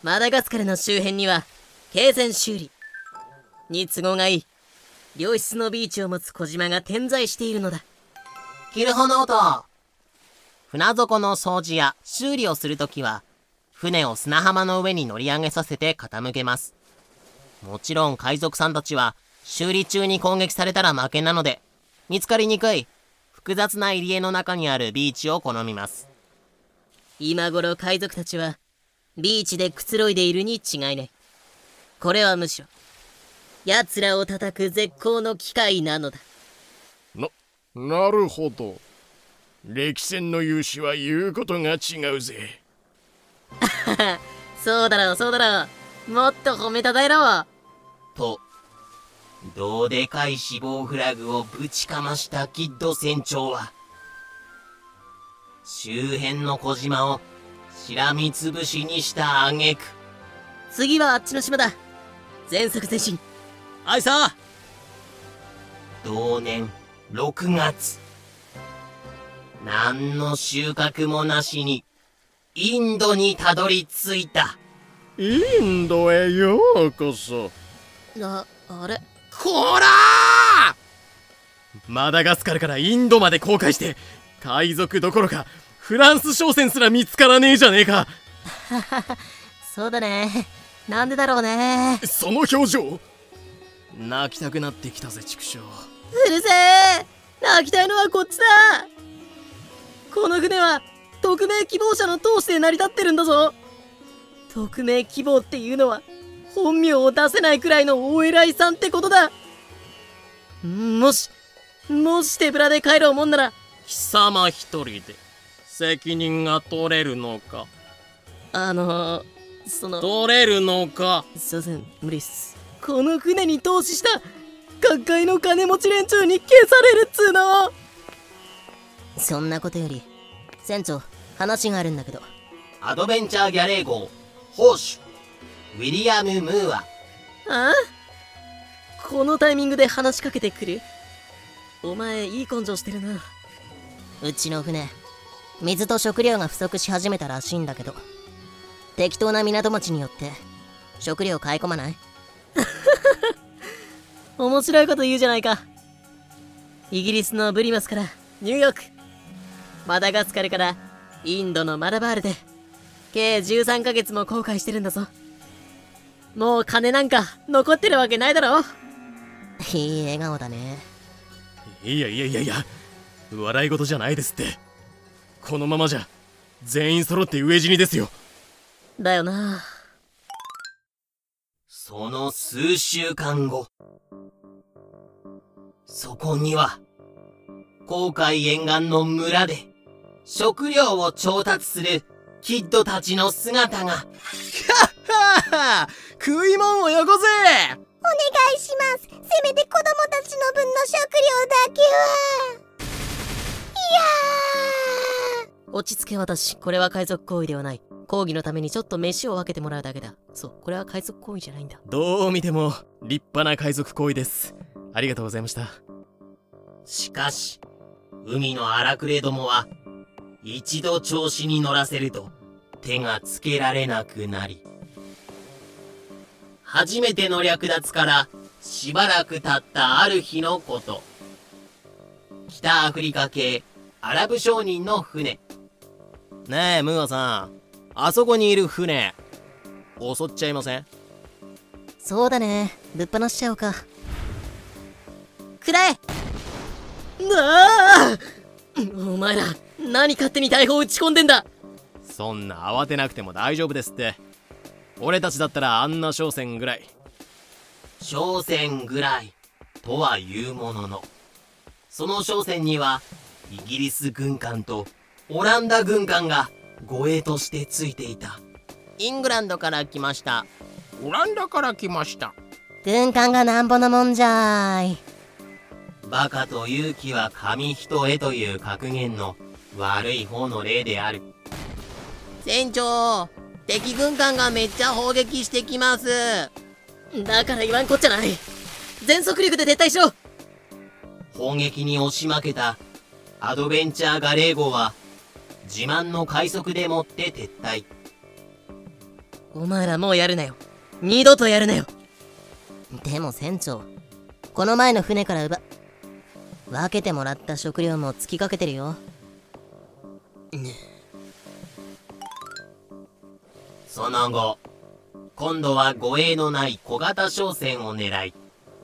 [SPEAKER 7] マダガスカルの周辺には軽船修理。に都合がいい。良質のビーチを持つ小島が点在しているのだ。
[SPEAKER 1] キルホノート。
[SPEAKER 8] 船底の掃除や修理をするときは船を砂浜の上に乗り上げさせて傾けます。もちろん海賊さんたちは修理中に攻撃されたら負けなので見つかりにくい複雑な入り江の中にあるビーチを好みます。
[SPEAKER 7] 今頃海賊たちはビーチでくつろいでいるに違いない。これはむしろ奴らを叩く絶好の機会なのだ。
[SPEAKER 2] なるほど。歴戦の勇士は言うことが違うぜ。[LAUGHS]
[SPEAKER 7] そうだろうそうだろう。もっと褒めたたえろ。
[SPEAKER 1] とどうでかい死亡フラグをぶちかましたキッド船長は周辺の小島をしらみつぶしにした挙句
[SPEAKER 7] 次はあっちの島だ。全速前進。
[SPEAKER 8] あいさ
[SPEAKER 1] 同年6月。何の収穫もなしにインドにたどり着いた。
[SPEAKER 2] インドへようこそ。
[SPEAKER 7] ああれ？
[SPEAKER 8] こらマダガスカルからインドまで航海して海賊どころかフランス商船すら見つからねえじゃねえか! [LAUGHS]
[SPEAKER 7] そうだね。なんでだろうね。
[SPEAKER 2] その表情!
[SPEAKER 8] 泣きたくなってきたぜ畜生。
[SPEAKER 7] うるせえ。泣きたいのはこっちだ。この船は匿名希望者の通して成り立ってるんだぞ。匿名希望っていうのは本名を出せないくらいのお偉いさんってことだ。もしもし手ぶらで帰ろうもんなら
[SPEAKER 8] 貴様一人で責任が取れるのか。
[SPEAKER 7] あのその
[SPEAKER 8] 取れるのか。
[SPEAKER 7] すいません無理っす。この船に投資した各界の金持ち連中に消されるっつうの。
[SPEAKER 14] そんなことより船長話があるんだけど。
[SPEAKER 1] アドベンチャーギャレー号ホーシュウィリアム・ムーア。
[SPEAKER 7] あこのタイミングで話しかけてくる？お前いい根性してるな。
[SPEAKER 14] うちの船水と食料が不足し始めたらしいんだけど。適当な港町によって食料買い込まない？[LAUGHS]
[SPEAKER 7] 面白いこと言うじゃないか。イギリスのブリマスからニューヨーク。マダガスカルからインドのマラバールで計13ヶ月も後悔してるんだぞもう金なんか残ってるわけないだろ。
[SPEAKER 14] いい笑顔だね。
[SPEAKER 8] いやいやいやいや笑い事じゃないですって。このままじゃ全員揃って飢え死にですよ。
[SPEAKER 7] だよな。
[SPEAKER 1] その数週間後そこには航海沿岸の村で食料を調達するキッドたちの姿が
[SPEAKER 8] はっは食いもんをよこせ。
[SPEAKER 6] お願いします。せめて子供たちの分の食料だけは。いや
[SPEAKER 7] 落ち着け私これは海賊行為ではない。講義のためにちょっと飯を分けてもらうだけだ。そうこれは海賊行為じゃないんだ。
[SPEAKER 8] どう見ても立派な海賊行為です。ありがとうございました。
[SPEAKER 1] しかし海の荒くれどもは一度調子に乗らせると手がつけられなくなり初めての略奪からしばらく経ったある日のこと。北アフリカ系アラブ商人の船。
[SPEAKER 8] ねえムーアさん。あそこにいる船襲っちゃいません？
[SPEAKER 14] そうだね。ぶっ放しちゃおうか。
[SPEAKER 7] くらえ！なあ！お前ら何勝手に大砲撃ち込んでんだ？
[SPEAKER 8] そんな慌てなくても大丈夫ですって俺たちだったらあんな商船ぐらい。
[SPEAKER 1] 商船ぐらい。とは言うものの。その商船にはイギリス軍艦とオランダ軍艦が護衛としてついていた。
[SPEAKER 8] イングランドから来ました。
[SPEAKER 5] オランダから来ました。
[SPEAKER 14] 軍艦がなんぼのもんじゃーい。
[SPEAKER 1] バカと勇気は紙一重という格言の悪い方の例である。
[SPEAKER 7] 船長敵軍艦がめっちゃ砲撃してきます。だから言わんこっちゃない。全速力で撤退しろ
[SPEAKER 1] 砲撃に押し負けたアドベンチャーガレー号は自慢の快速でもって撤退。
[SPEAKER 7] お前らもうやるなよ。二度とやるなよ。
[SPEAKER 14] でも船長この前の船から奪分けてもらった食料も尽きかけてるよ
[SPEAKER 1] その後今度は護衛のない小型商船を狙い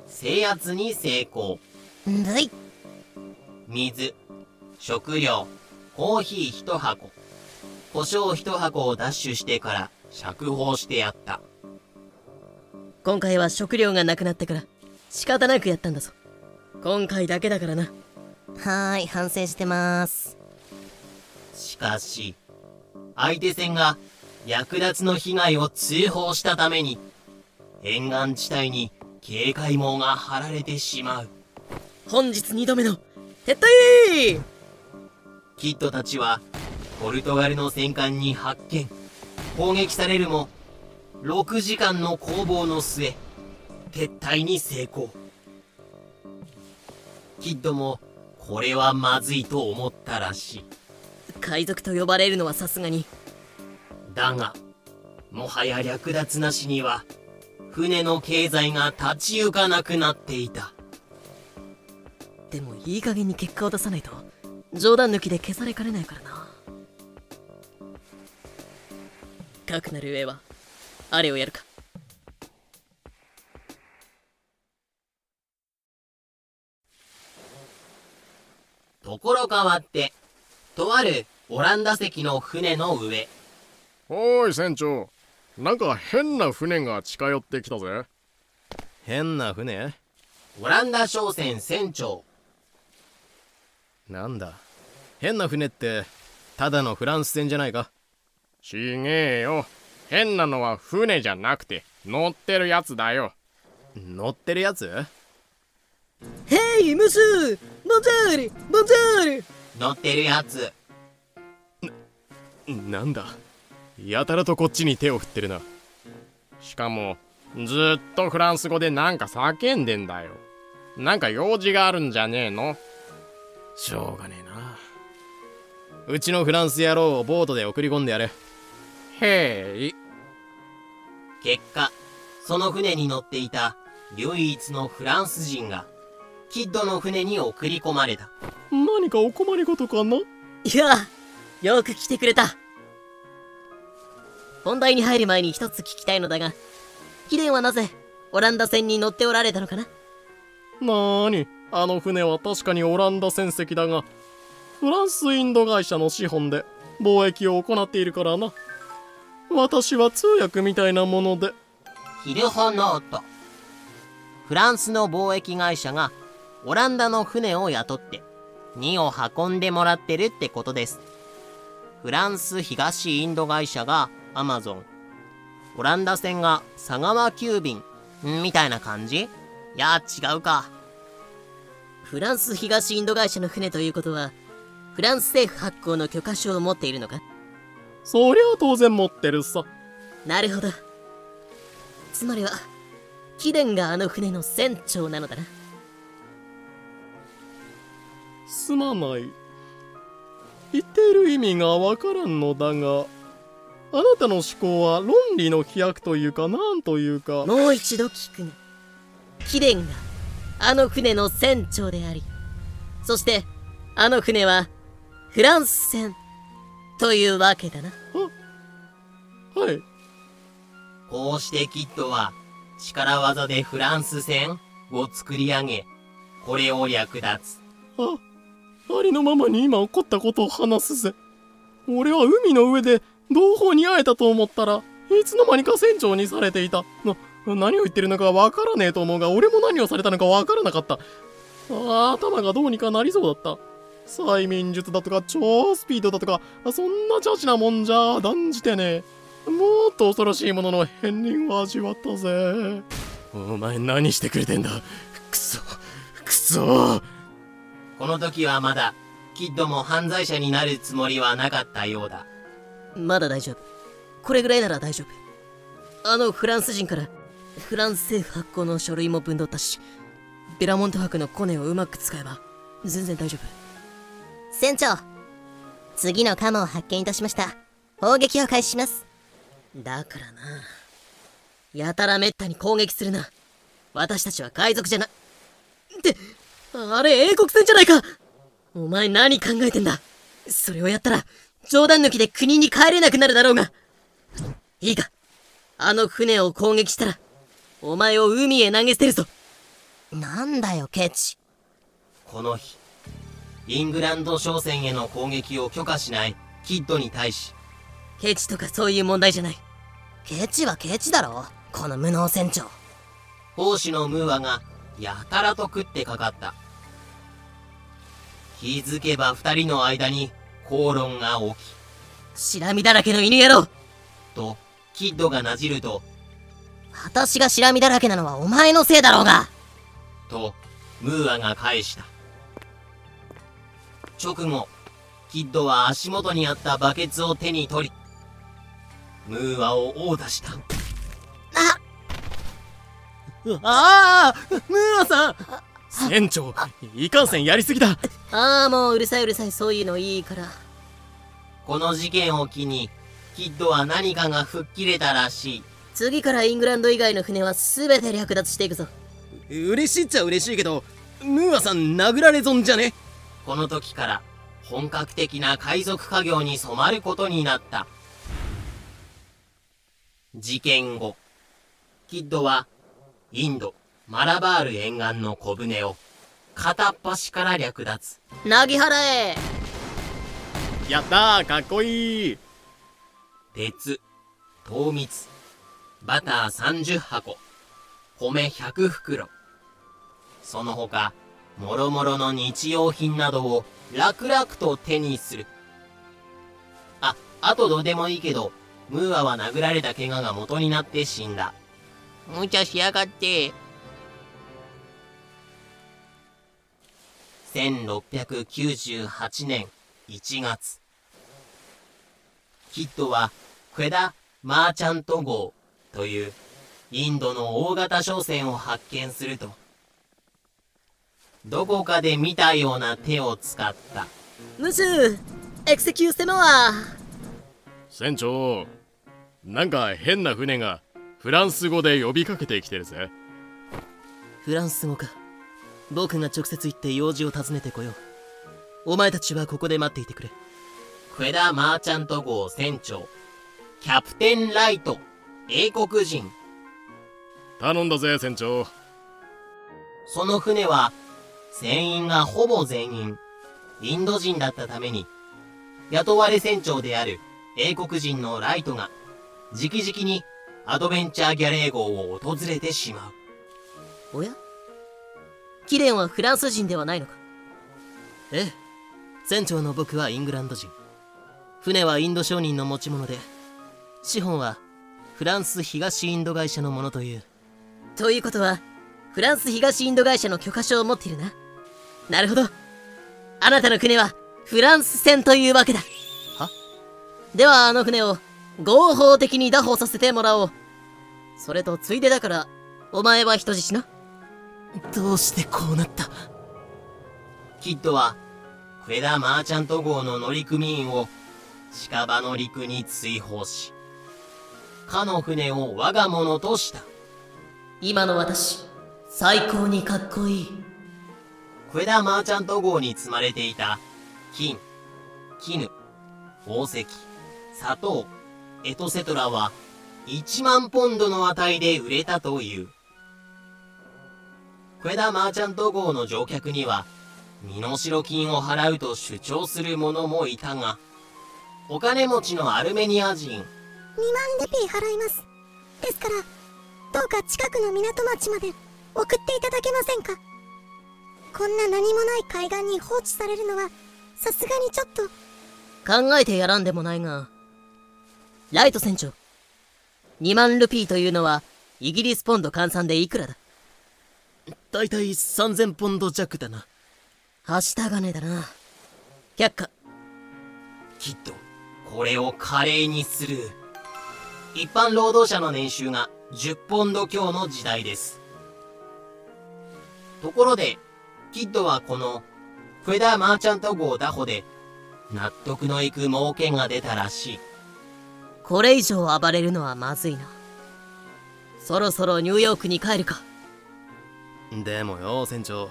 [SPEAKER 1] 制圧に成功。
[SPEAKER 14] んだい。
[SPEAKER 1] 水食料コーヒー一箱。胡椒一箱を奪取してから釈放してやった。
[SPEAKER 7] 今回は食料がなくなってから仕方なくやったんだぞ。今回だけだからな。
[SPEAKER 14] はーい反省してます。
[SPEAKER 1] しかし相手船が略奪の被害を通報したために沿岸地帯に警戒網が張られてしまう。
[SPEAKER 7] 本日2度目の撤退
[SPEAKER 1] キッドたちはポルトガルの戦艦に発見攻撃されるも6時間の攻防の末撤退に成功キッドもこれはまずいと思ったらしい
[SPEAKER 7] 海賊と呼ばれるのはさすがに
[SPEAKER 1] だがもはや略奪なしには船の経済が立ち行かなくなっていた。
[SPEAKER 7] でもいい加減に結果を出さないと冗談抜きで消されかねないからな。かくなる上はあれをやるか。
[SPEAKER 1] ところ変わってとあるオランダ籍の船の上
[SPEAKER 2] おい船長。なんか変な船が近寄ってきたぜ。
[SPEAKER 4] 変な船？
[SPEAKER 1] オランダ商船船長。
[SPEAKER 4] なんだ？変な船ってただのフランス船じゃないか？
[SPEAKER 2] ちげえよ。変なのは船じゃなくて乗ってるやつだよ。
[SPEAKER 4] 乗ってるやつ？
[SPEAKER 7] ヘイムスボンジャールボンジャール
[SPEAKER 1] 乗ってるやつ。
[SPEAKER 4] なんだ？やたらとこっちに手を振ってるな。
[SPEAKER 2] しかもずっとフランス語でなんか叫んでんだよ。なんか用事があるんじゃねえの。
[SPEAKER 4] しょうがねえな。うちのフランス野郎をボートで送り込んでやれ
[SPEAKER 2] へい。
[SPEAKER 1] 結果その船に乗っていた唯一のフランス人がキッドの船に送り込まれた。
[SPEAKER 2] 何かお困りごとかな？い
[SPEAKER 7] やよく来てくれた本題に入る前に一つ聞きたいのだが貴殿はなぜオランダ船に乗っておられたのかな？
[SPEAKER 2] なーにあの船は確かにオランダ船籍だがフランスインド会社の資本で貿易を行っているからな。私は通訳みたいなもので。
[SPEAKER 1] ヒルホノート。フランスの貿易会社がオランダの船を雇って荷を運んでもらってるってことです。フランス東インド会社がアマゾンオランダ船が佐川急便。んみたいな感じ？いや違うか。
[SPEAKER 7] フランス東インド会社の船ということはフランス政府発行の許可証を持っているのか？
[SPEAKER 2] そりゃ当然持ってるさ。
[SPEAKER 7] なるほど。つまりは貴殿があの船の船長なのだな。
[SPEAKER 2] すまない。言っている意味がわからんのだがあなたの思考は論理の飛躍というかなんというか。
[SPEAKER 7] もう一度聞くが貴殿があの船の船長であり。そしてあの船はフランス船というわけだな。
[SPEAKER 2] はい。
[SPEAKER 1] こうしてキッドは力技でフランス船を作り上げこれを略奪。
[SPEAKER 2] あありのままに今起こったことを話すぜ。俺は海の上で同胞に会えたと思ったらいつの間にか船長にされていた。な何を言ってるのかわからねえと思うが俺も何をされたのかわからなかった。あ頭がどうにかなりそうだった。催眠術だとか超スピードだとかそんなチャチなもんじゃ断じてね。えもっと恐ろしいものの片鱗を味わったぜ。お前何してくれてんだ。くそくそ。
[SPEAKER 1] この時はまだキッドも犯罪者になるつもりはなかったようだ。
[SPEAKER 7] まだ大丈夫。これぐらいなら大丈夫。あのフランス人からフランス政府発行の書類も分取ったしベラモント博のコネをうまく使えば全然大丈夫。
[SPEAKER 14] 船長次のカモを発見いたしました。砲撃を開始します。
[SPEAKER 7] だからな。やたらめったに攻撃するな。私たちは海賊じゃなってあれ英国船じゃないか。お前何考えてんだ。それをやったら冗談抜きで国に帰れなくなるだろうが。いいか。あの船を攻撃したらお前を海へ投げ捨てるぞ。
[SPEAKER 14] なんだよケチ。
[SPEAKER 1] この日イングランド商船への攻撃を許可しないキッドに対し。
[SPEAKER 7] ケチとかそういう問題じゃない。
[SPEAKER 14] ケチはケチだろこの無能船長。
[SPEAKER 1] 砲手のムーアがやたらと食ってかかった。気づけば二人の間に口論が起き
[SPEAKER 7] しらみだらけの犬野郎。
[SPEAKER 1] とキッドがなじると。
[SPEAKER 7] 私がしらみだらけなのはお前のせいだろうが。
[SPEAKER 1] とムーアが返した。直後キッドは足元にあったバケツを手に取りムーアを殴打した。
[SPEAKER 2] あ！あムーアさん！船長いかんせんやりすぎだ。
[SPEAKER 7] ああもううるさいうるさいそういうのいいから
[SPEAKER 1] この事件を機にキッドは何かが吹っ切れたらしい。
[SPEAKER 7] 次からイングランド以外の船は全て略奪していくぞ。
[SPEAKER 2] 嬉しいっちゃ嬉しいけどムーアさん殴られ損じゃね？
[SPEAKER 1] この時から本格的な海賊家業に染まることになった。事件後キッドはインドマラバール沿岸の小舟を片っ端から略奪。
[SPEAKER 7] なぎ払え
[SPEAKER 2] やったーかっこいい。
[SPEAKER 1] 鉄糖蜜バター30箱米100袋。その他もろもろの日用品などを楽々と手にする。ああとどうでもいいけどムーアは殴られた怪我が元になって死んだ。
[SPEAKER 8] 無茶しやがって。
[SPEAKER 1] 1698年1月キッドはクエダ・マーチャント号というインドの大型商船を発見すると。どこかで見たような手を使った。
[SPEAKER 7] ムスエクセキューセノア。
[SPEAKER 2] 船長なんか変な船がフランス語で呼びかけてきてるぜ。
[SPEAKER 7] フランス語か。僕が直接行って用事を尋ねてこよう。お前たちはここで待っていてくれ
[SPEAKER 1] クエダ・マーチャント号船長。キャプテン・ライト。英国人。
[SPEAKER 2] 頼んだぜ船長。
[SPEAKER 1] その船は船員がほぼ全員インド人だったために雇われ船長である英国人のライトが直々にアドベンチャーギャレー号を訪れてしま
[SPEAKER 7] う。おや？キレンはフランス人ではないのか？ええ。船長の僕はイングランド人船はインド商人の持ち物で資本はフランス東インド会社のものという。ということはフランス東インド会社の許可証を持っているな。なるほど。あなたの船はフランス船というわけだ。は？ではあの船を合法的に拿捕させてもらおう。それとついでだからお前は人質な。どうしてこうなった？
[SPEAKER 1] キッドはクエダ・マーチャント号の乗組員を近場の陸に追放しかの船を我が物とした。
[SPEAKER 7] 今の私最高にかっこいい。
[SPEAKER 1] クエダ・マーチャント号に積まれていた金絹宝石砂糖エトセトラは1万ポンドの値で売れたという。クエダ・マーチャント号の乗客には身代金を払うと主張する者もいたがお金持ちのアルメニア人。2万
[SPEAKER 6] レピー払います。ですからどうか近くの港町まで送っていただけませんか？こんな何もない海岸に放置されるのはさすがにちょっと。
[SPEAKER 7] 考えてやらんでもないが。ライト船長2万ルピーというのはイギリスポンド換算でいくらだ？
[SPEAKER 2] だいたい3000ポンド弱だな。
[SPEAKER 7] はした金だな。却下。
[SPEAKER 1] きっとこれを華麗にする。一般労働者の年収が10ポンド強の時代です。ところでキッドはこのフェダーマーチャント号ダホで納得のいく儲けが出たらしい。
[SPEAKER 7] これ以上暴れるのはまずいな。そろそろニューヨークに帰るか。
[SPEAKER 2] でもよ船長。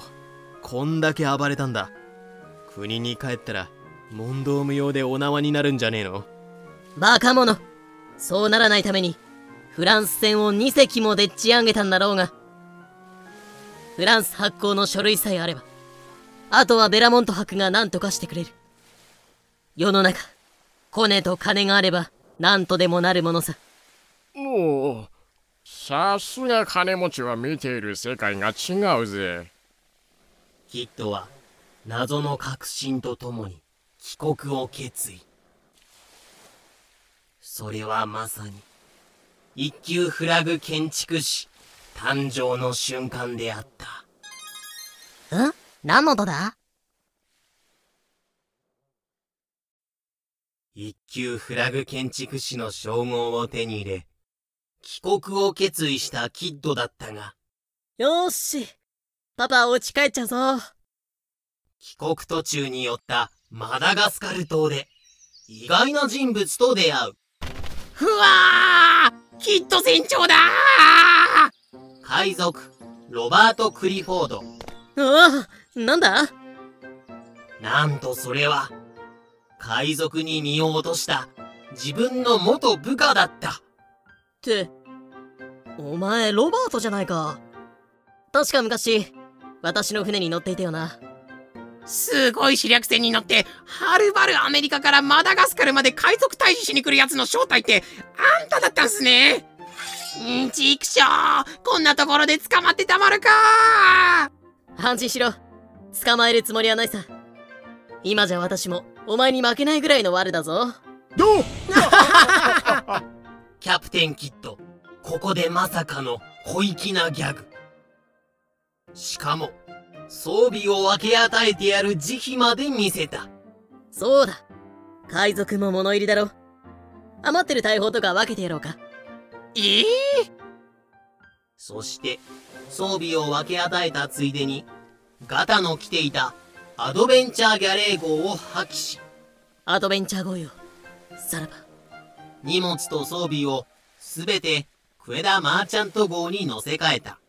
[SPEAKER 2] こんだけ暴れたんだ。国に帰ったら問答無用でお縄になるんじゃねえの？
[SPEAKER 7] バカ者。そうならないためにフランス船を2隻もでっち上げたんだろうが。フランス発行の書類さえあればあとはベラモント博が何とかしてくれる。世の中コネと金があれば何とでもなるものさ。
[SPEAKER 3] もうさすが金持ちは見ている世界が違うぜ。
[SPEAKER 1] キッドは謎の確信とともに帰国を決意。それはまさに、一級フラグ建築士誕生の瞬間であった。
[SPEAKER 14] ん？何の音だ？
[SPEAKER 1] 一級フラグ建築士の称号を手に入れ、帰国を決意したキッドだったが。
[SPEAKER 7] よーし。パパ、お家帰っちゃうぞ。
[SPEAKER 1] 帰国途中に寄ったマダガスカル島で、意外な人物と出会う。
[SPEAKER 5] ふわーキッド船長だ
[SPEAKER 1] 海賊、ロバート・クリフォード。
[SPEAKER 7] うわなんだ?
[SPEAKER 1] なんとそれは、海賊に身を落とした自分の元部下だった。っ
[SPEAKER 7] て、お前ロバートじゃないか。確か昔、私の船に乗っていたよな。
[SPEAKER 5] すごい視略船に乗って、はるばるアメリカからマダガスカルまで海賊退治しに来るやつの正体って、あんただったんすね。んー、ちくしょうこんなところで捕まってたまるか
[SPEAKER 7] 安心しろ。捕まえるつもりはないさ。今じゃ私も、お前に負けないぐらいの悪だぞ。
[SPEAKER 2] どう [LAUGHS]
[SPEAKER 1] キャプテンキッド、ここでまさかの小粋なギャグ。しかも、装備を分け与えてやる慈悲まで見せた。
[SPEAKER 7] そうだ。海賊も物入りだろ。余ってる大砲とか分けてやろうか。
[SPEAKER 5] ええ？ー、
[SPEAKER 1] そして、装備を分け与えたついでに、ガタの着ていたアドベンチャーギャレー号を破棄し、
[SPEAKER 7] アドベンチャー号よ。さらば。
[SPEAKER 1] 荷物と装備をすべてクエダマーチャント号に乗せ替えた。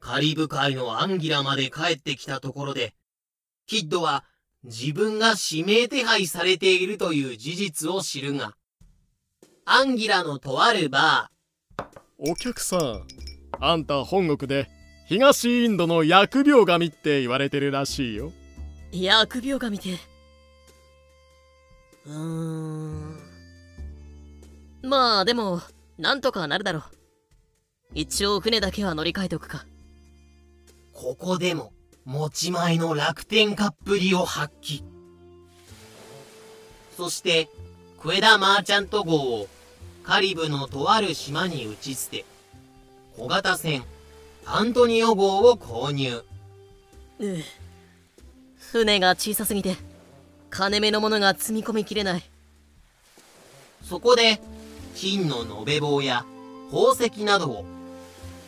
[SPEAKER 1] カリブ海のアンギラまで帰ってきたところで、キッドは自分が指名手配されているという事実を知るが、アンギラのとあるバ
[SPEAKER 2] ー。お客さん、あんた本国で東インドの疫病神って言われてるらしいよ。
[SPEAKER 7] 疫病神って？うーん。まあでも、なんとかなるだろう。一応船だけは乗り換えておくか。
[SPEAKER 1] ここでも持ち前の楽天カップリを発揮。そして、クエダマーチャント号をカリブのとある島に打ち捨て、小型船アントニオ号を購入。
[SPEAKER 7] うう船が小さすぎて、金目のものが積み込みきれない。
[SPEAKER 1] そこで、金の延べ棒や宝石などを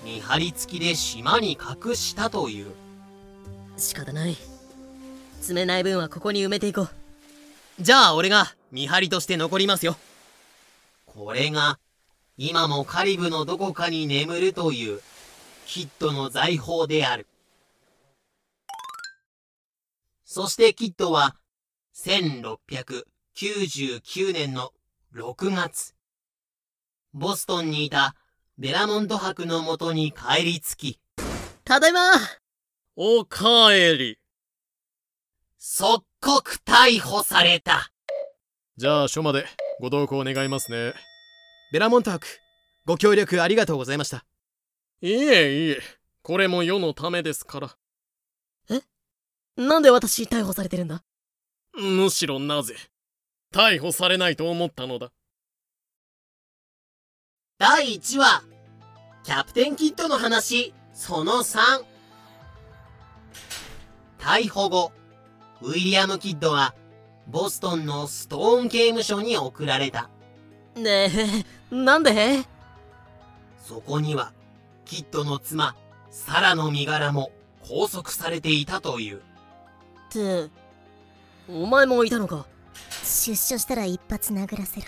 [SPEAKER 1] 見張り付きで島に隠したという。
[SPEAKER 7] 仕方ない。積めない分はここに埋めていこう。
[SPEAKER 8] じゃあ俺が見張りとして残りますよ。
[SPEAKER 1] これが今もカリブのどこかに眠るというキッドの財宝である。そしてキッドは1699年の6月。ボストンにいたベラモント博のもとに帰り着き、
[SPEAKER 7] ただいま
[SPEAKER 2] おかえり。
[SPEAKER 1] 即刻逮捕された。
[SPEAKER 2] じゃあ署までご同行願いますね。
[SPEAKER 8] ベラモント博、ご協力ありがとうございました。
[SPEAKER 2] いえいえ、これも世のためですから。
[SPEAKER 7] え？なんで私逮捕されてるんだ？
[SPEAKER 2] むしろなぜ逮捕されないと思ったのだ
[SPEAKER 1] 第1話キャプテンキッドの話、その3。逮捕後、ウィリアム・キッドは、ボストンのストーン刑務所に送られた。
[SPEAKER 7] ねえ、なんで？
[SPEAKER 1] そこには、キッドの妻、サラの身柄も拘束されていたという。っ
[SPEAKER 7] て、お前もいたのか？
[SPEAKER 6] 出所したら一発殴らせろ。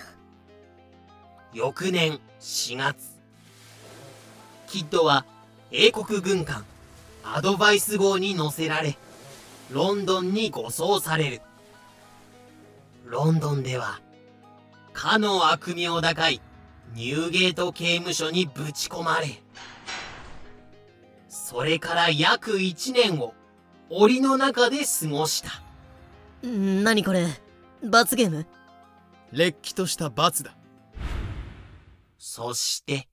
[SPEAKER 1] 翌年4月。キッドは英国軍艦アドバイス号に乗せられ、ロンドンに護送される。ロンドンでは、かの悪名高いニューゲート刑務所にぶち込まれ、それから約1年を檻の中で過ごした。
[SPEAKER 7] 何これ？罰ゲーム？
[SPEAKER 8] れっきとした罰だ。
[SPEAKER 1] そして、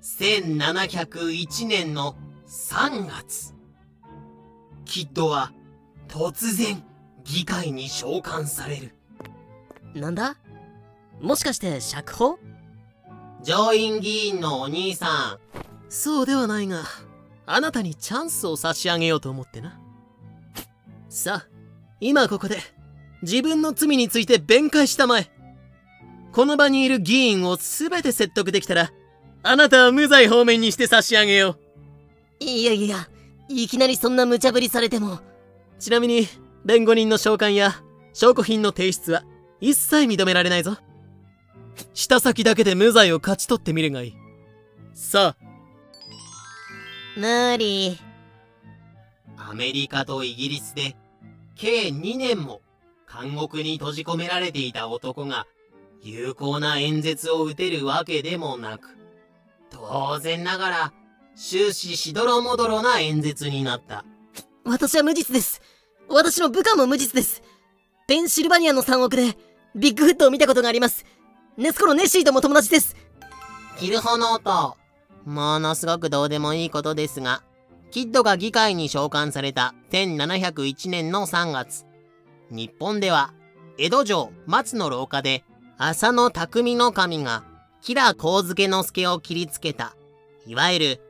[SPEAKER 1] 1701年の3月キッドは突然議会に召喚される。
[SPEAKER 7] なんだ？もしかして釈放？
[SPEAKER 1] 上院議員のお兄さん。
[SPEAKER 8] そうではないがあなたにチャンスを差し上げようと思ってな。さあ今ここで自分の罪について弁解したまえこの場にいる議員を全て説得できたらあなたは無罪方面にして差し上げよう。
[SPEAKER 7] いやいやいきなりそんな無茶ぶりされても。
[SPEAKER 8] ちなみに弁護人の召喚や証拠品の提出は一切認められないぞ。下先だけで無罪を勝ち取ってみるがいい。さあ。
[SPEAKER 7] 無理。
[SPEAKER 1] アメリカとイギリスで計2年も監獄に閉じ込められていた男が有効な演説を打てるわけでもなく当然ながら終始しどろもどろな演説になった。
[SPEAKER 7] 私は無実です。私の部下も無実です。ペンシルバニアの3億でビッグフットを見たことがあります。ネスコのネッシーとも友達です。
[SPEAKER 1] キルホノートものすごくどうでもいいことですがキッドが議会に召喚された1701年の3月日本では江戸城松の廊下で浅野匠の神が吉良上野之助を切りつけた。いわゆる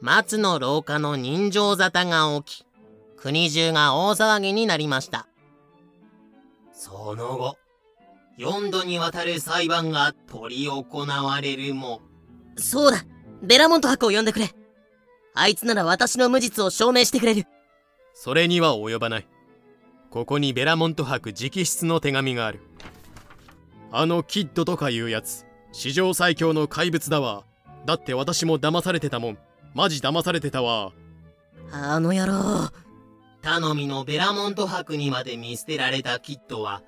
[SPEAKER 1] 松の廊下の人情沙汰が起き国中が大騒ぎになりました。その後4度にわたる裁判が執り行われるも。
[SPEAKER 7] そうだベラモント博を呼んでくれ。あいつなら私の無実を証明してくれる。
[SPEAKER 4] それには及ばない。ここにベラモント博直筆の手紙があるあのキッドとかいうやつ。史上最強の怪物だわ。だって私も騙されてたもん。マジ騙されてたわ。
[SPEAKER 7] あの野郎。
[SPEAKER 1] 頼みのベラモント博にまで見捨てられたキッドは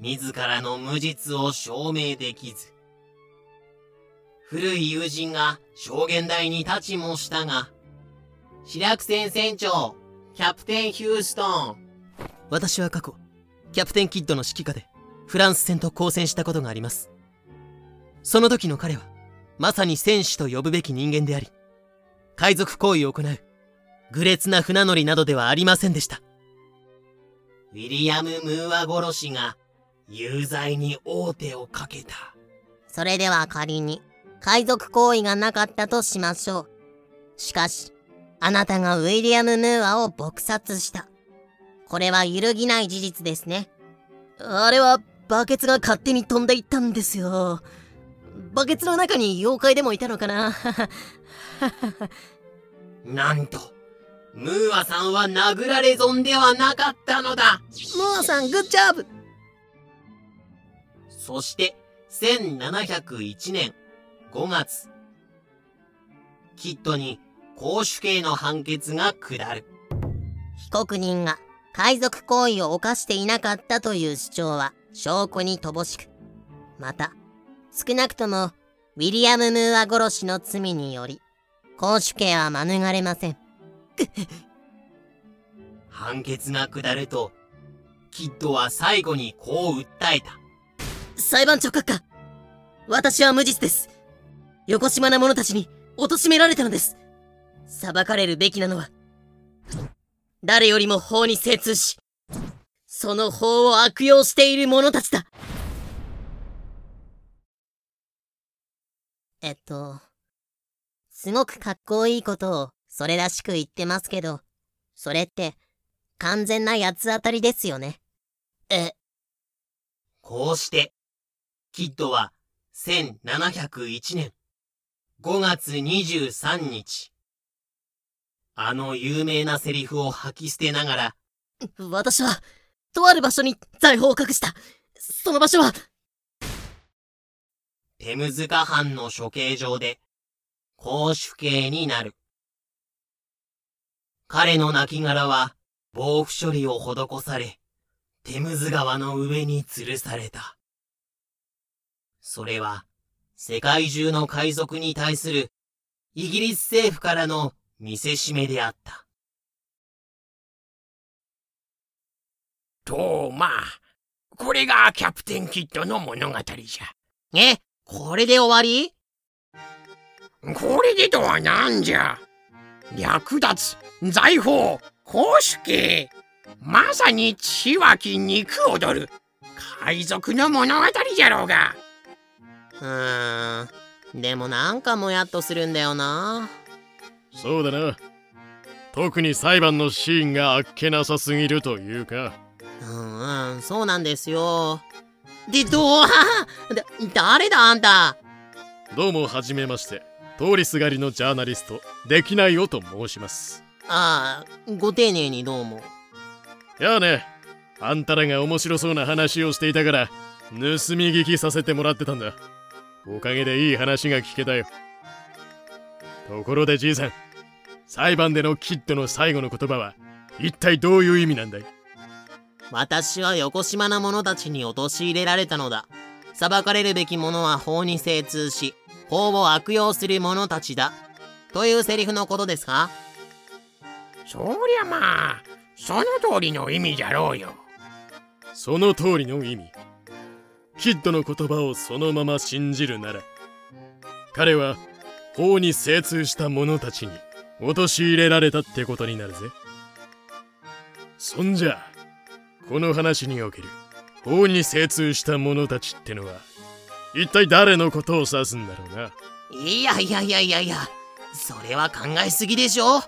[SPEAKER 1] 自らの無実を証明できず。古い友人が証言台に立ちもしたが白略船船長キャプテン・ヒューストン。
[SPEAKER 8] 私は過去キャプテンキッドの指揮下でフランス戦と交戦したことがあります。その時の彼はまさに戦士と呼ぶべき人間であり海賊行為を行う愚劣な船乗りなどではありませんでした。
[SPEAKER 1] ウィリアム・ムーア殺しが有罪に王手をかけた。
[SPEAKER 14] それでは仮に海賊行為がなかったとしましょう。しかしあなたがウィリアム・ムーアを撲殺した。これは揺るぎない事実ですね。
[SPEAKER 7] あれはバケツが勝手に飛んでいったんですよ。バケツの中に妖怪でもいたのかな？[LAUGHS]
[SPEAKER 1] なんとムーアさんは殴られ損ではなかったのだ。
[SPEAKER 7] ムーアさんグッジョブ。
[SPEAKER 1] そして1701年5月。キッドに公主刑の判決が下る。
[SPEAKER 14] 被告人が海賊行為を犯していなかったという主張は証拠に乏しく。また少なくともウィリアム・ムーア殺しの罪により公主刑は免れません。[LAUGHS]
[SPEAKER 1] 判決が下るとキッドは最後にこう訴えた。
[SPEAKER 7] 裁判長閣下私は無実です。横島な者たちに貶められたのです。裁かれるべきなのは誰よりも法に精通しその法を悪用している者たちだ。
[SPEAKER 14] えっとすごくかっこいいことをそれらしく言ってますけどそれって完全な八つ当たりですよね。
[SPEAKER 7] え
[SPEAKER 1] こうしてキッドは1701年5月23日。あの有名なセリフを吐き捨てながら
[SPEAKER 7] 私はとある場所に財宝を隠した。その場所は。
[SPEAKER 1] テムズカ藩の処刑場で公主刑になる。彼の亡骸は防腐処理を施されテムズ川の上に吊るされた。それは世界中の海賊に対するイギリス政府からの見せしめであった。
[SPEAKER 5] と、まあ、これがキャプテンキッドの物語じゃ。
[SPEAKER 7] え、これで終わり？
[SPEAKER 5] これでとはなんじゃ。略奪財宝公主刑まさに血湧き肉踊る。海賊の物語じゃろうが。
[SPEAKER 8] うーん。でもなんかもやっとするんだよな。
[SPEAKER 2] そうだな。特に裁判のシーンがあっけなさすぎるというか
[SPEAKER 8] うんうんそうなんですよ。でどうだ誰だあんた？
[SPEAKER 2] どうもはじめまして。通りすがりのジャーナリストできないよと申します。
[SPEAKER 8] ああご丁寧にどうも。
[SPEAKER 2] やあねあんたらが面白そうな話をしていたから盗み聞きさせてもらってたんだ。おかげでいい話が聞けたよ。ところでじいさん裁判でのキッドの最後の言葉は一体どういう意味なんだい？
[SPEAKER 8] 私は横島な者たちに陥れられたのだ。裁かれるべき者は法に精通し法を悪用する者たちだ。というセリフのことですか？
[SPEAKER 5] そりゃまあその通りの意味じゃろうよ。
[SPEAKER 2] その通りの意味。キッドの言葉をそのまま信じるなら彼は法に精通した者たちに陥れられたってことになるぜ。そんじゃこの話における法に精通した者たちってのは一体誰のことを指すんだろうな？い
[SPEAKER 8] やいやいやいやいやそれは考えすぎでしょ？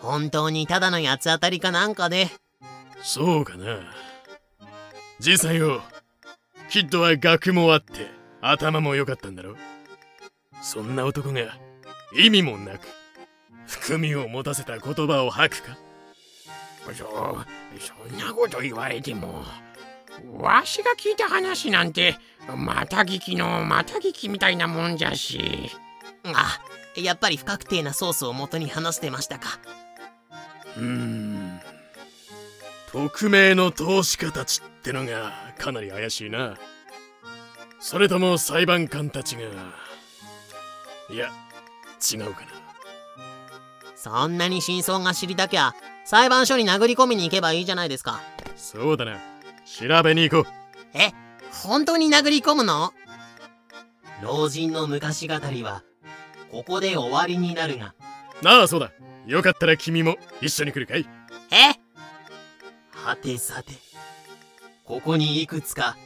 [SPEAKER 8] 本当にただの八つ当たりかなんかで？
[SPEAKER 2] そうかな。じいさんよキッドは学もあって頭も良かったんだろそんな男が意味もなく含みを持たせた言葉を吐くか？
[SPEAKER 5] そそんなこと言われてもわしが聞いた話なんてまた聞きのまた聞きみたいなもんじゃし。
[SPEAKER 8] あやっぱり不確定なソースを元に話してましたか。
[SPEAKER 2] うーん。匿名の投資家たちってのがかなり怪しいな。それとも裁判官たちがいや違うかな。
[SPEAKER 8] そんなに真相が知りたきゃ裁判所に殴り込みに行けばいいじゃないですか。
[SPEAKER 2] そうだな。調べに行こう。
[SPEAKER 8] え本当に殴り込むの？
[SPEAKER 1] 老人の昔語りはここで終わりになるが。
[SPEAKER 2] ああそうだ。よかったら君も一緒に来るかい？
[SPEAKER 8] え？
[SPEAKER 1] はてさてここにいくつか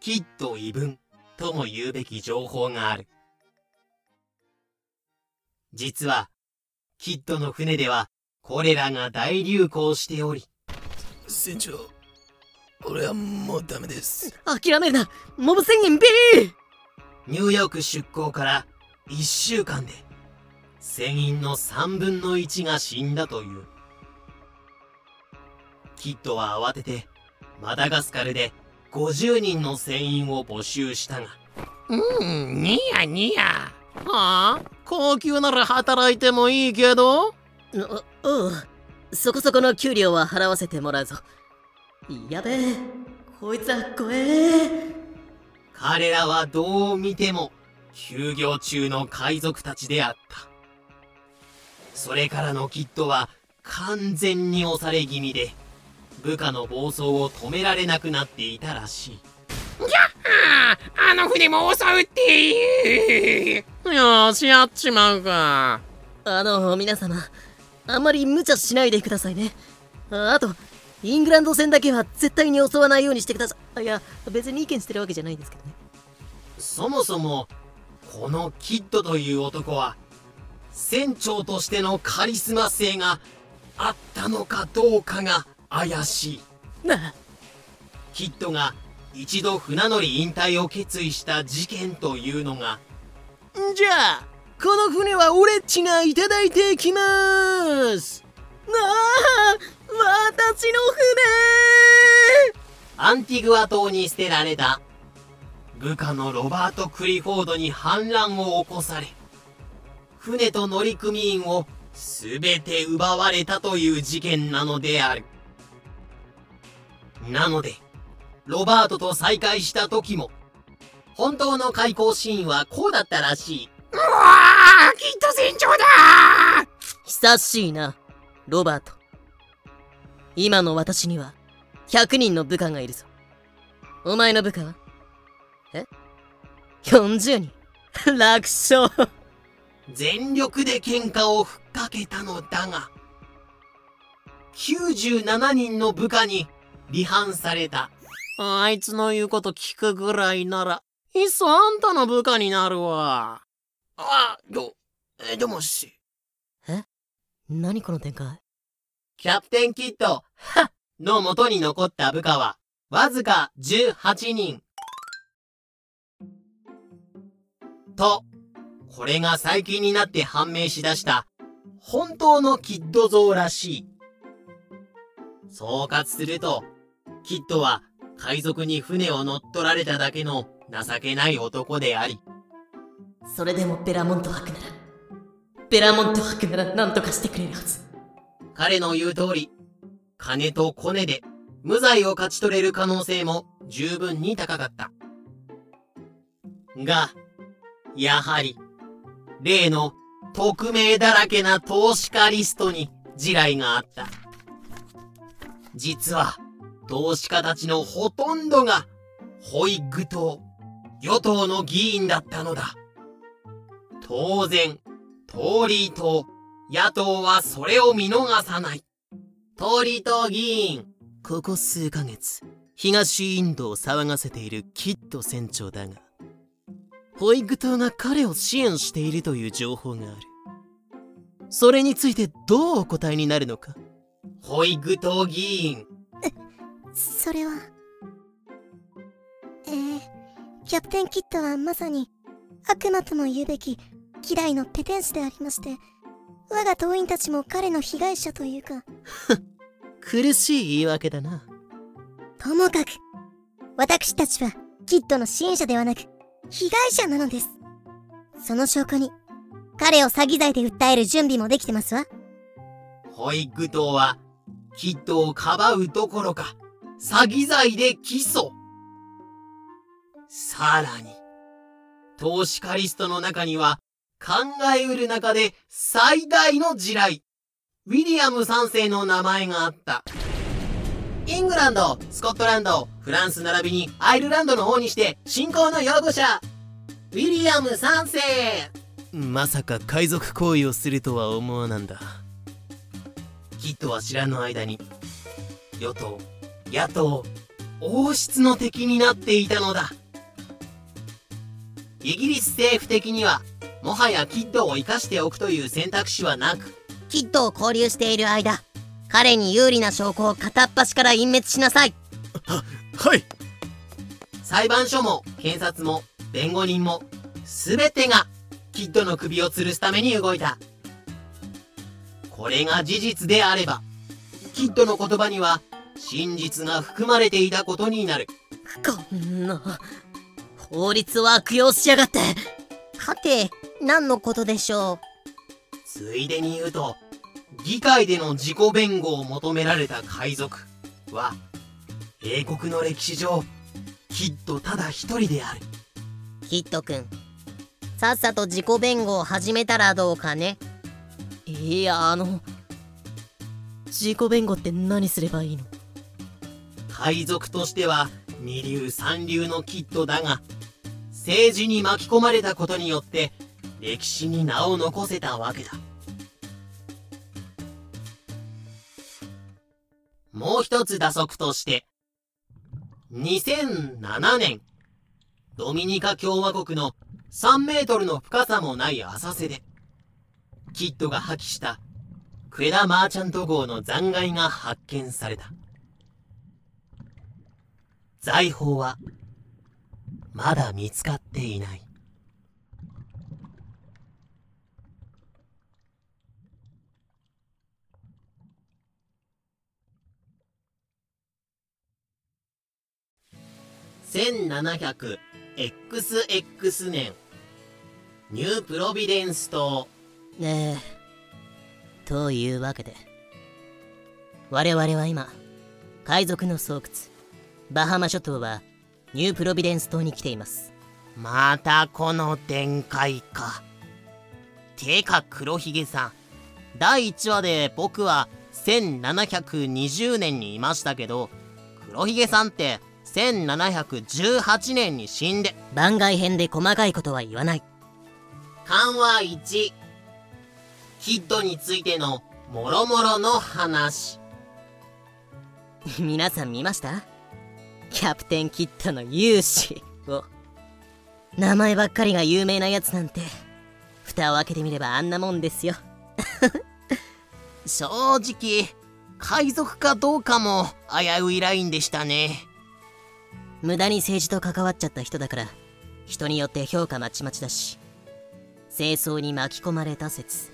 [SPEAKER 1] きっと異文とも言うべき情報がある。実はキッドの船ではコレラが大流行しており。
[SPEAKER 15] 船長俺はもうダメです。
[SPEAKER 7] 諦めるな。モブ宣言ビー。
[SPEAKER 1] ニューヨーク出港から1週間で船員の3分の1が死んだという。キッドは慌ててマダガスカルで50人の船員を募集したが。
[SPEAKER 5] うんニヤニヤ。
[SPEAKER 8] はあ高級なら働いてもいいけど
[SPEAKER 7] おおうそこそこの給料は払わせてもらうぞ。やべえ。こいつは怖え。
[SPEAKER 1] 彼らはどう見ても休業中の海賊たちであった。それからのキッドは完全に押され気味で部下の暴走を止められなくなっていたらしい。
[SPEAKER 5] ああの船も襲うって
[SPEAKER 8] よしやっちまうか。
[SPEAKER 7] あの皆様あんまり無茶しないでくださいね。ああとイングランド戦だけは絶対に襲わないようにしてください。いや別に意見してるわけじゃないんですけどね。
[SPEAKER 1] そもそもこのキッドという男は船長としてのカリスマ性があったのかどうかが怪しい。
[SPEAKER 7] なあ。
[SPEAKER 1] キッドが一度船乗り引退を決意した事件というのが。
[SPEAKER 8] じゃあこの船は俺っちがいただいてきます。
[SPEAKER 7] なあ私の船。
[SPEAKER 1] アンティグア島に捨てられた。部下のロバート・クリフォードに反乱を起こされ船と乗組員を全て奪われたという事件なのである。なのでロバートと再会した時も本当の開口シーンはこうだったらしい。う
[SPEAKER 5] わあきっと船長だ
[SPEAKER 7] 久しいなロバート今の私には100人の部下がいるぞお前の部下は？え ?40 人楽勝
[SPEAKER 1] 全力で喧嘩をふっかけたのだが、97人の部下に離反された。
[SPEAKER 8] あいつの言うこと聞くぐらいなら、いっそあんたの部下になるわ。
[SPEAKER 15] あ、ど、え、でもし。
[SPEAKER 7] え？何この展開？
[SPEAKER 1] キャプテンキッド、はの元に残った部下は、わずか18人。と、これが最近になって判明しだした、本当のキッド像らしい。総括すると、キッドは海賊に船を乗っ取られただけの情けない男であり、
[SPEAKER 7] それでもベラモント博なら、ベラモント博なら何とかしてくれるはず。
[SPEAKER 1] 彼の言う通り、金とコネで無罪を勝ち取れる可能性も十分に高かった。が、やはり、例の匿名だらけな投資家リストに地雷があった。実は、投資家たちのほとんどが、ホイッグ党、与党の議員だったのだ。当然、トーリー党、野党はそれを見逃さない。トーリー党議員、
[SPEAKER 8] ここ数ヶ月、東インドを騒がせているキッド船長だが、ホイッグ島が彼を支援しているという情報がある。それについてどうお答えになるのか？
[SPEAKER 1] ホイッグ党議員。
[SPEAKER 6] それは。えー、キャプテンキッドはまさに悪魔とも言うべき嫌いのペテン師でありまして、我が党員たちも彼の被害者というか。[LAUGHS]
[SPEAKER 8] 苦しい言い訳だな。
[SPEAKER 6] ともかく、私たちはキッドの支援者ではなく、被害者なのです。その証拠に、彼を詐欺罪で訴える準備もできてますわ。
[SPEAKER 1] ホイッグ党は、キッドをかばうどころか、詐欺罪で起訴。さらに、投資家リストの中には、考えうる中で最大の地雷、ウィリアム3世の名前があった。イングランド、スコットランド、フランス並びにアイルランドの方にして信仰の擁護者、ウィリアム3世
[SPEAKER 8] まさか海賊行為をするとは思わなんだ。
[SPEAKER 1] キッドは知らぬ間に、与党、野党、王室の敵になっていたのだ。イギリス政府的には、もはやキッドを生かしておくという選択肢はなく、
[SPEAKER 14] キッドを交流している間、彼に有利な証拠を片っ端から隠滅しなさい。[LAUGHS]
[SPEAKER 2] はい
[SPEAKER 1] 裁判所も検察も弁護人も全てがキッドの首を吊るすために動いた。これが事実であれば、キッドの言葉には真実が含まれていたことになる。
[SPEAKER 14] こんな、法律を悪用しやがって。はて、何のことでしょ
[SPEAKER 1] ついでに言うと、議会での自己弁護を求められた海賊は、英国の歴史上、キッドただ一人である。
[SPEAKER 14] う。キッド君。さっさと自己弁護を始めたらどうかね。
[SPEAKER 7] いや、あの、自己弁護って何すればいいの？
[SPEAKER 1] 海賊としては二流三流のキッドだが、政治に巻き込まれたことによって、歴史に名を残せたわけだ。もう一つ打足として、2007年、ドミニカ共和国の3メートルの深さもない浅瀬で、キッドが破棄したクエダマーチャント号の残骸が発見された。財宝は、まだ見つかっていない。1700XX 年、ニュープロビデンス島。
[SPEAKER 7] ねえ。というわけで、我々は今、海賊の巣窟、バハマ諸島はニュープロビデンス島に来ています。
[SPEAKER 1] またこの展開か。てか黒ひげさん。第1話で僕は1720年にいましたけど、黒ひげさんって1718年に死んで、
[SPEAKER 7] 番外編で細かいことは言わない。
[SPEAKER 1] 緩和1キッドについてのもろもろの話。[LAUGHS]
[SPEAKER 7] 皆さん見ました？キャプテンキッドの勇姿を。名前ばっかりが有名なやつなんて。蓋を開けてみればあんなもんですよ。[LAUGHS]
[SPEAKER 1] 正直海賊かどうかも危ういラインでしたね
[SPEAKER 7] 無駄に政治と関わっちゃった人だから人によって評価まちまちだし清掃に巻き込まれた説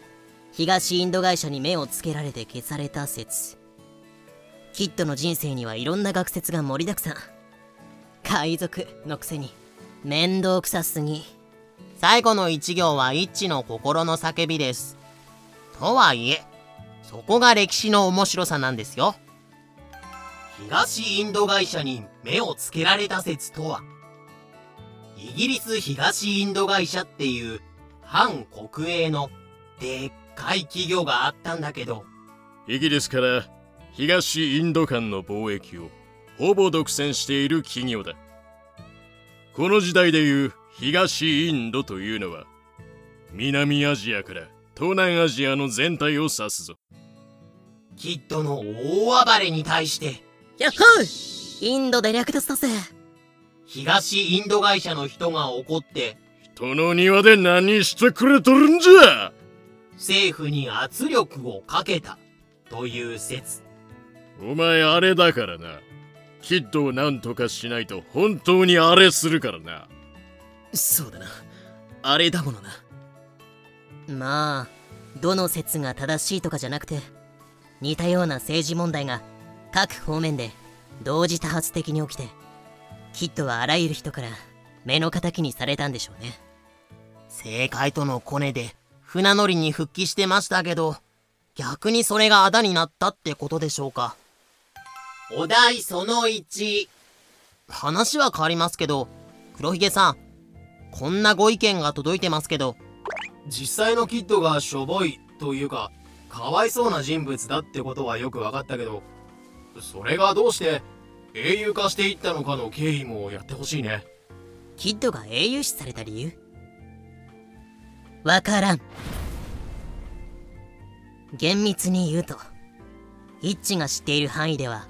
[SPEAKER 7] 東インド会社に目をつけられて消された説キッドの人生にはいろんな学説が盛りだくさん。海賊のくせに面倒くさすぎ。
[SPEAKER 1] 最後の一行は一致の心の叫びです。とはいえそこが歴史の面白さなんですよ。東インド会社に目をつけられた説とは？イギリス東インド会社っていう反国営のでっかい企業があったんだけど。
[SPEAKER 16] イギリスから東インド間の貿易をほぼ独占している企業だ。この時代でいう東インドというのは南アジアから東南アジアの全体を指すぞ。
[SPEAKER 1] キッドの大暴れに対して
[SPEAKER 7] やっほー！インドで略奪だぜ。
[SPEAKER 1] 東インド会社の人が怒って
[SPEAKER 16] 人の庭で何してくれとるんじゃ？
[SPEAKER 1] 政府に圧力をかけたという説。
[SPEAKER 16] お前あれだからな。キッドを何とかしないと本当にあれするからな。
[SPEAKER 8] そうだな。あれだものな。
[SPEAKER 7] まあどの説が正しいとかじゃなくて似たような政治問題が各方面で同時多発的に起きてキッドはあらゆる人から目の敵にされたんでしょうね。
[SPEAKER 1] 政界とのコネで船乗りに復帰してましたけど逆にそれがあだになったってことでしょうか。お題その1話は変わりますけど黒ひげさんこんなご意見が届いてますけど。
[SPEAKER 2] 実際のキッドがしょぼいというかかわいそうな人物だってことはよく分かったけどそれがどうして英雄化していったのかの経緯もやってほしいね。
[SPEAKER 7] キッドが英雄視された理由？わからん。厳密に言うとイッチが知っている範囲では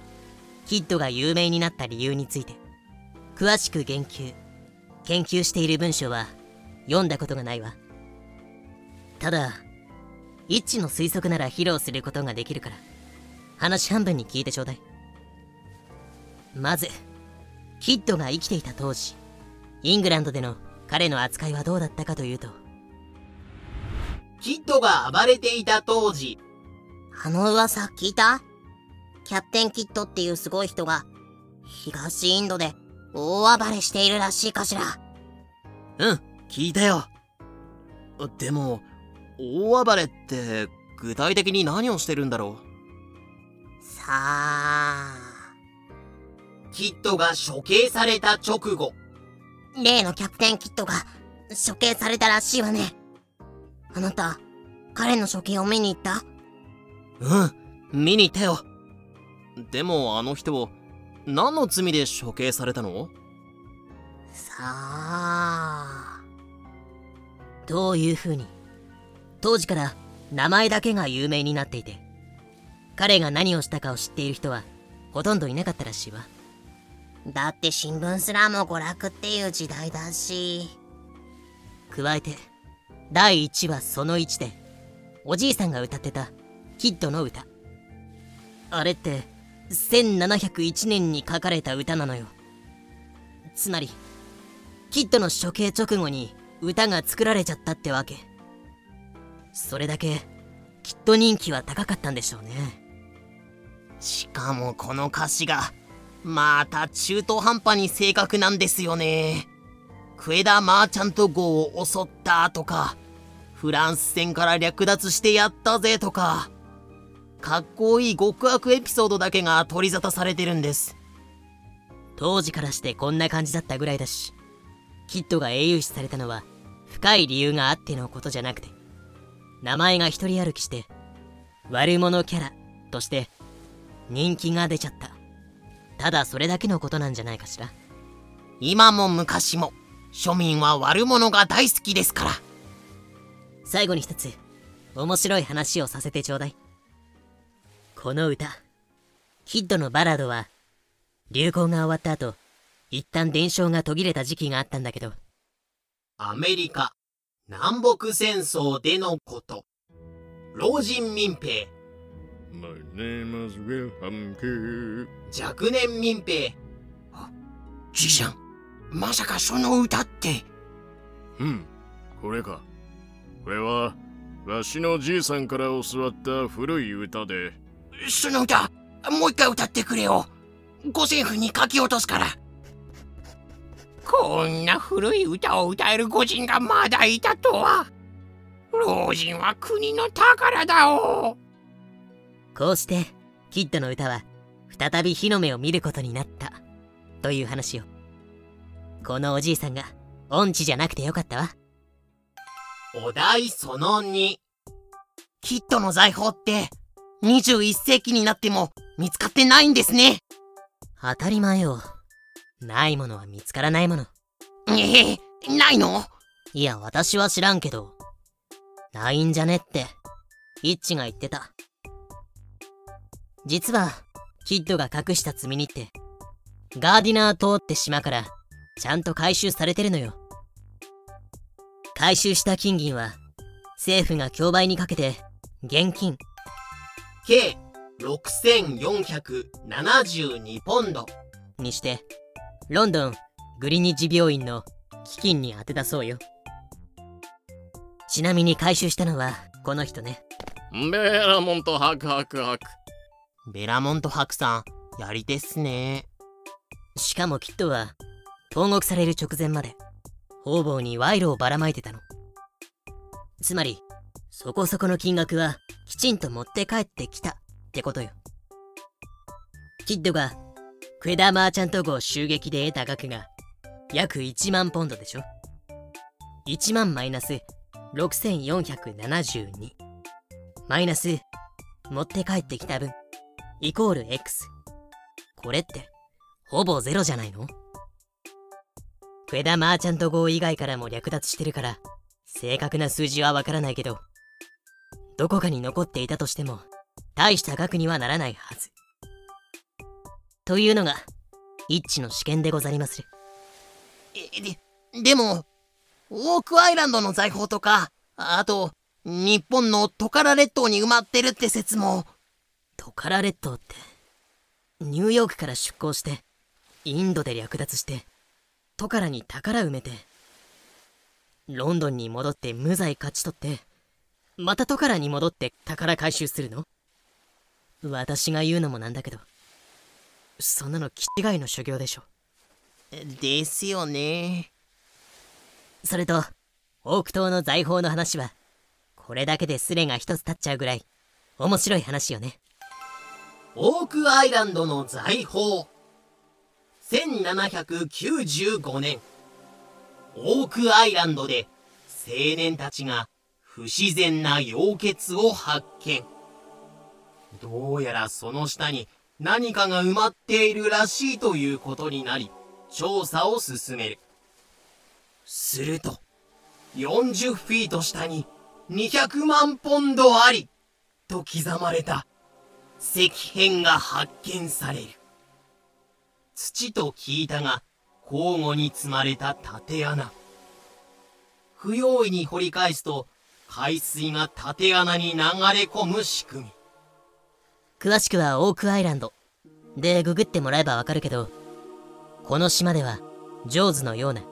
[SPEAKER 7] キッドが有名になった理由について詳しく言及研究している文章は読んだことがないわ。ただイッチの推測なら披露することができるから。話半分に聞いてちょうだい。まずキッドが生きていた当時イングランドでの彼の扱いはどうだったかというと。
[SPEAKER 1] キッドが暴れていた当時。
[SPEAKER 14] あの噂聞いた？キャプテンキッドっていうすごい人が東インドで大暴れしているらしいかしら。
[SPEAKER 8] うん聞いたよ。でも大暴れって具体的に何をしてるんだろ
[SPEAKER 14] う？さあ
[SPEAKER 1] キッドが処刑された直後。
[SPEAKER 14] 例のキャプテンキッドが処刑されたらしいわね。あなた彼の処刑を見に行った？
[SPEAKER 8] うん見に行ったよ。でもあの人何の罪で処刑されたの？
[SPEAKER 14] さあ
[SPEAKER 7] どういう風に？当時から名前だけが有名になっていて彼が何をしたかを知っている人はほとんどいなかったらしいわ。
[SPEAKER 14] だって新聞すらも娯楽っていう時代だし。
[SPEAKER 7] 加えて第1話その1でおじいさんが歌ってたキッドの歌。あれって1701年に書かれた歌なのよ。つまりキッドの処刑直後に歌が作られちゃったってわけ。それだけきっと人気は高かったんでしょうね
[SPEAKER 1] しかもこの歌詞がまた中途半端に正確なんですよね。クエダ・マーチャント号を襲ったとかフランス戦から略奪してやったぜとかかっこいい極悪エピソードだけが取り沙汰されてるんです。
[SPEAKER 7] 当時からしてこんな感じだったぐらいだしキッドが英雄視されたのは深い理由があってのことじゃなくて名前が一人歩きして悪者キャラとして人気が出ちゃった。ただそれだけのことなんじゃないかしら。
[SPEAKER 1] 今も昔も庶民は悪者が大好きですから。
[SPEAKER 7] 最後に一つ面白い話をさせてちょうだい。この歌キッドのバラードは流行が終わった後一旦伝承が途切れた時期があったんだけど。
[SPEAKER 1] アメリカ南北戦争でのこと。老人民兵
[SPEAKER 16] My name is Wilhelm K.
[SPEAKER 1] 若年民兵。
[SPEAKER 5] じいちゃん。まさかその歌って。
[SPEAKER 16] うん、これか。これは、わしのじいさんから教わった古い歌で、
[SPEAKER 5] その歌もう一回歌ってくれよ。五線譜に書き落とすから。こんな古い歌を歌える御人がまだいたとは。老人は国の宝だお
[SPEAKER 7] こうしてキッドの歌は再び火の目を見ることになった。という話をこのおじいさんが音痴じゃなくてよかったわ。
[SPEAKER 1] お題その2
[SPEAKER 5] キッドの財宝って21世紀になっても見つかってないんですね。
[SPEAKER 7] 当たり前よ。ないものは見つからないもの。
[SPEAKER 5] ええないの？
[SPEAKER 7] いや私は知らんけど。ないんじゃねって。イッチが言ってた実はキッドが隠した積み荷ってガーディナー島って島からちゃんと回収されてるのよ。回収した金銀は政府が競売にかけて現金。
[SPEAKER 1] 計6472ポンド。
[SPEAKER 7] にしてロンドングリニッジ病院の基金に充てたそうよ。ちなみに回収したのはこの人ね。
[SPEAKER 4] ベラモントハクハクハク。
[SPEAKER 1] ベラモント白さんやり手っすね。
[SPEAKER 7] しかもキッドは投獄される直前まで方々に賄賂をばらまいてたの。つまりそこそこの金額はきちんと持って帰ってきたってことよ。キッドがクエダーマーチャント号襲撃で得た額が約1万ポンドでしょ。1万マイナス6472マイナス持って帰ってきた分。イコール X これってほぼゼロじゃないの？クエダマーチャント号以外からも略奪してるから正確な数字はわからないけどどこかに残っていたとしても大した額にはならないはず。というのが一致の試験でござりまする。
[SPEAKER 5] えででもオークアイランドの財宝とかあと日本のトカラ列島に埋まってるって説も
[SPEAKER 7] トカラ列島って。ニューヨークから出港してインドで略奪してトカラに宝埋めてロンドンに戻って無罪勝ち取ってまたトカラに戻って宝回収するの？私が言うのもなんだけどそんなの気違いの修行でしょ。
[SPEAKER 5] ですよね。
[SPEAKER 7] それとオーク島の財宝の話はこれだけでスレが一つ立っちゃうぐらい面白い話よね
[SPEAKER 1] オークアイランドの財宝。1795年。オークアイランドで青年たちが不自然な溶血を発見。どうやらその下に何かが埋まっているらしいということになり調査を進める。すると40フィート下に200万ポンドありと刻まれた。石片が発見される。土と聞いたが交互に積まれた縦穴。不用意に掘り返すと海水が縦穴に流れ込む仕組み。
[SPEAKER 7] 詳しくはオークアイランド。でググってもらえばわかるけどこの島ではジョーズのような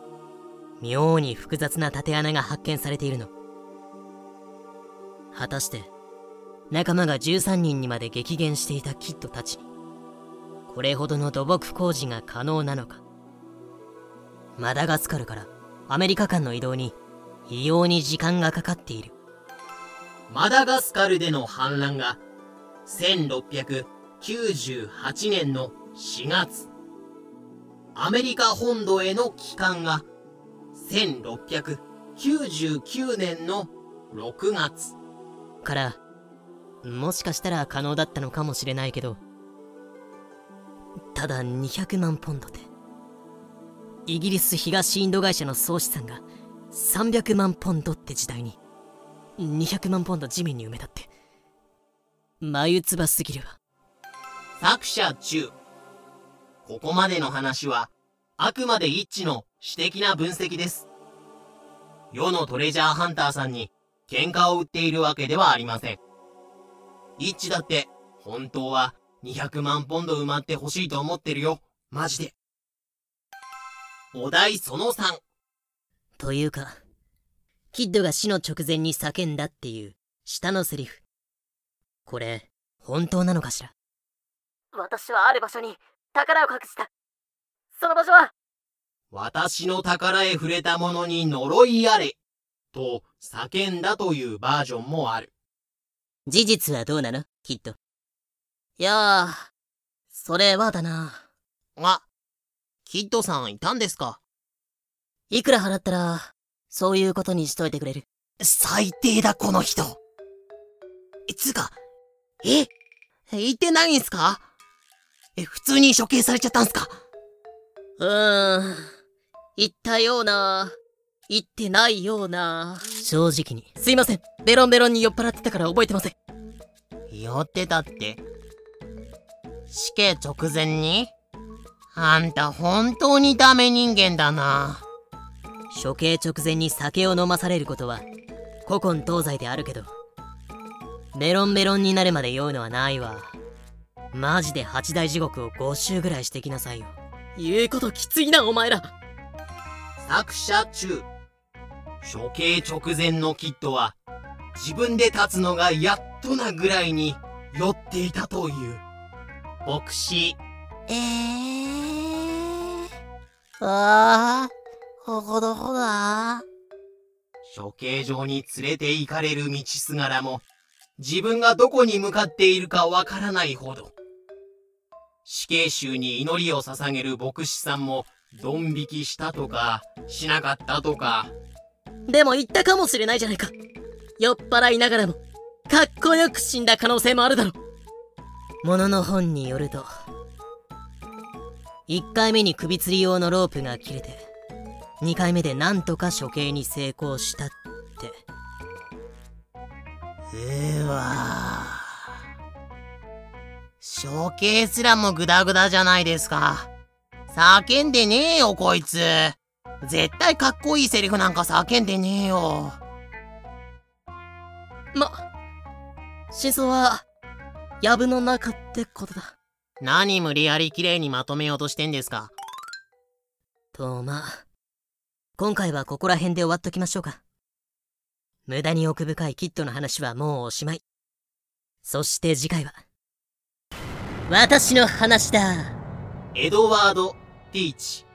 [SPEAKER 7] 妙に複雑な縦穴が発見されているの。果たして仲間が13人にまで激減していたキッドたち。にこれほどの土木工事が可能なのか。マダガスカルからアメリカ間の移動に異様に時間がかかっている。
[SPEAKER 1] マダガスカルでの反乱が1698年の4月。アメリカ本土への帰還が1699年の6月。
[SPEAKER 7] からもしかしたら可能だったのかもしれないけど。ただ200万ポンドで。イギリス東インド会社の総資産が300万ポンドって時代に200万ポンド地面に埋めたって。眉唾すぎるわ。
[SPEAKER 1] 作者中。ここまでの話はあくまで一致の私的な分析です。世のトレジャーハンターさんに喧嘩を売っているわけではありません。一致だって。本当は200万ポンド埋まってほしいと思ってるよ。マジで。お題その3
[SPEAKER 7] というかキッドが死の直前に叫んだっていう下のセリフ。これ本当なのかしら？
[SPEAKER 14] 私はある場所に宝を隠した。その場所は？
[SPEAKER 1] 私の宝へ触れたものに呪いあれと叫んだというバージョンもある
[SPEAKER 7] 事実はどうなの？キッドいやーそれはだな。
[SPEAKER 8] あキッドさんいたんですか？
[SPEAKER 7] いくら払ったらそういうことにしといてくれる？
[SPEAKER 8] 最低だこの人。つうかえ言ってないんすか？え普通に処刑されちゃったんすか？
[SPEAKER 7] うーん言ったような言ってないような。正直に。すいません。ベロンベロンに酔っ払ってたから覚えてません。
[SPEAKER 8] 酔ってたって？死刑直前に？あんた本当にダメ人間だな。
[SPEAKER 7] 処刑直前に酒を飲まされることは古今東西であるけどメロンメロンになるまで酔うのはないわ。マジで八大地獄を5周ぐらいしてきなさいよ。言うこときついなお前ら。
[SPEAKER 1] 作者中処刑直前のキッドは自分で立つのがやっとなぐらいに酔っていたという。牧師。
[SPEAKER 14] えー、ああほどほだ？
[SPEAKER 1] 処刑場に連れて行かれる道すがらも自分がどこに向かっているかわからないほど。死刑囚に祈りを捧げる牧師さんもドン引きしたとかしなかったとか
[SPEAKER 7] でも言ったかもしれないじゃないか。酔っ払いながらもかっこよく死んだ可能性もあるだろものの本によると1回目に首吊り用のロープが切れて2回目でなんとか処刑に成功したって。
[SPEAKER 8] うわ処刑すらもグダグダじゃないですか。叫んでねえよこいつ。絶対かっこいいセリフなんか叫んでねえよ。
[SPEAKER 7] ま真相は藪の中ってことだ。
[SPEAKER 8] 何無理やり綺麗にまとめようとしてんですか？
[SPEAKER 7] とまあ今回はここら辺で終わっときましょうか。無駄に奥深いキッドの話はもうおしまい。そして次回は私の話だ。
[SPEAKER 1] エドワード・ティーチ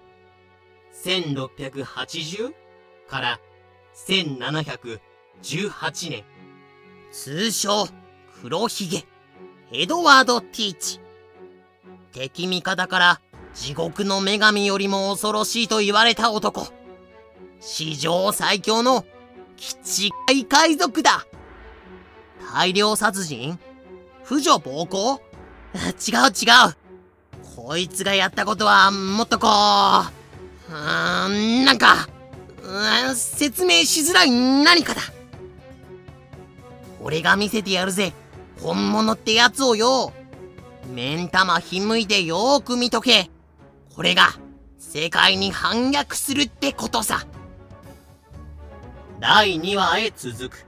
[SPEAKER 1] 1680から1718年。
[SPEAKER 8] 通称黒ひげ。エドワード・ティーチ。敵味方から地獄の女神よりも恐ろしいと言われた男。史上最強のキチい海賊だ。大量殺人？婦女暴行？[LAUGHS] 違う違う。こいつがやったことはもっとこう。うーなんか説明しづらい何かだ。俺が見せてやるぜ。本物ってやつをよ。目ん玉ひむいてよーく見とけ。これが世界に反逆するってことさ。
[SPEAKER 1] 第2話へ続く。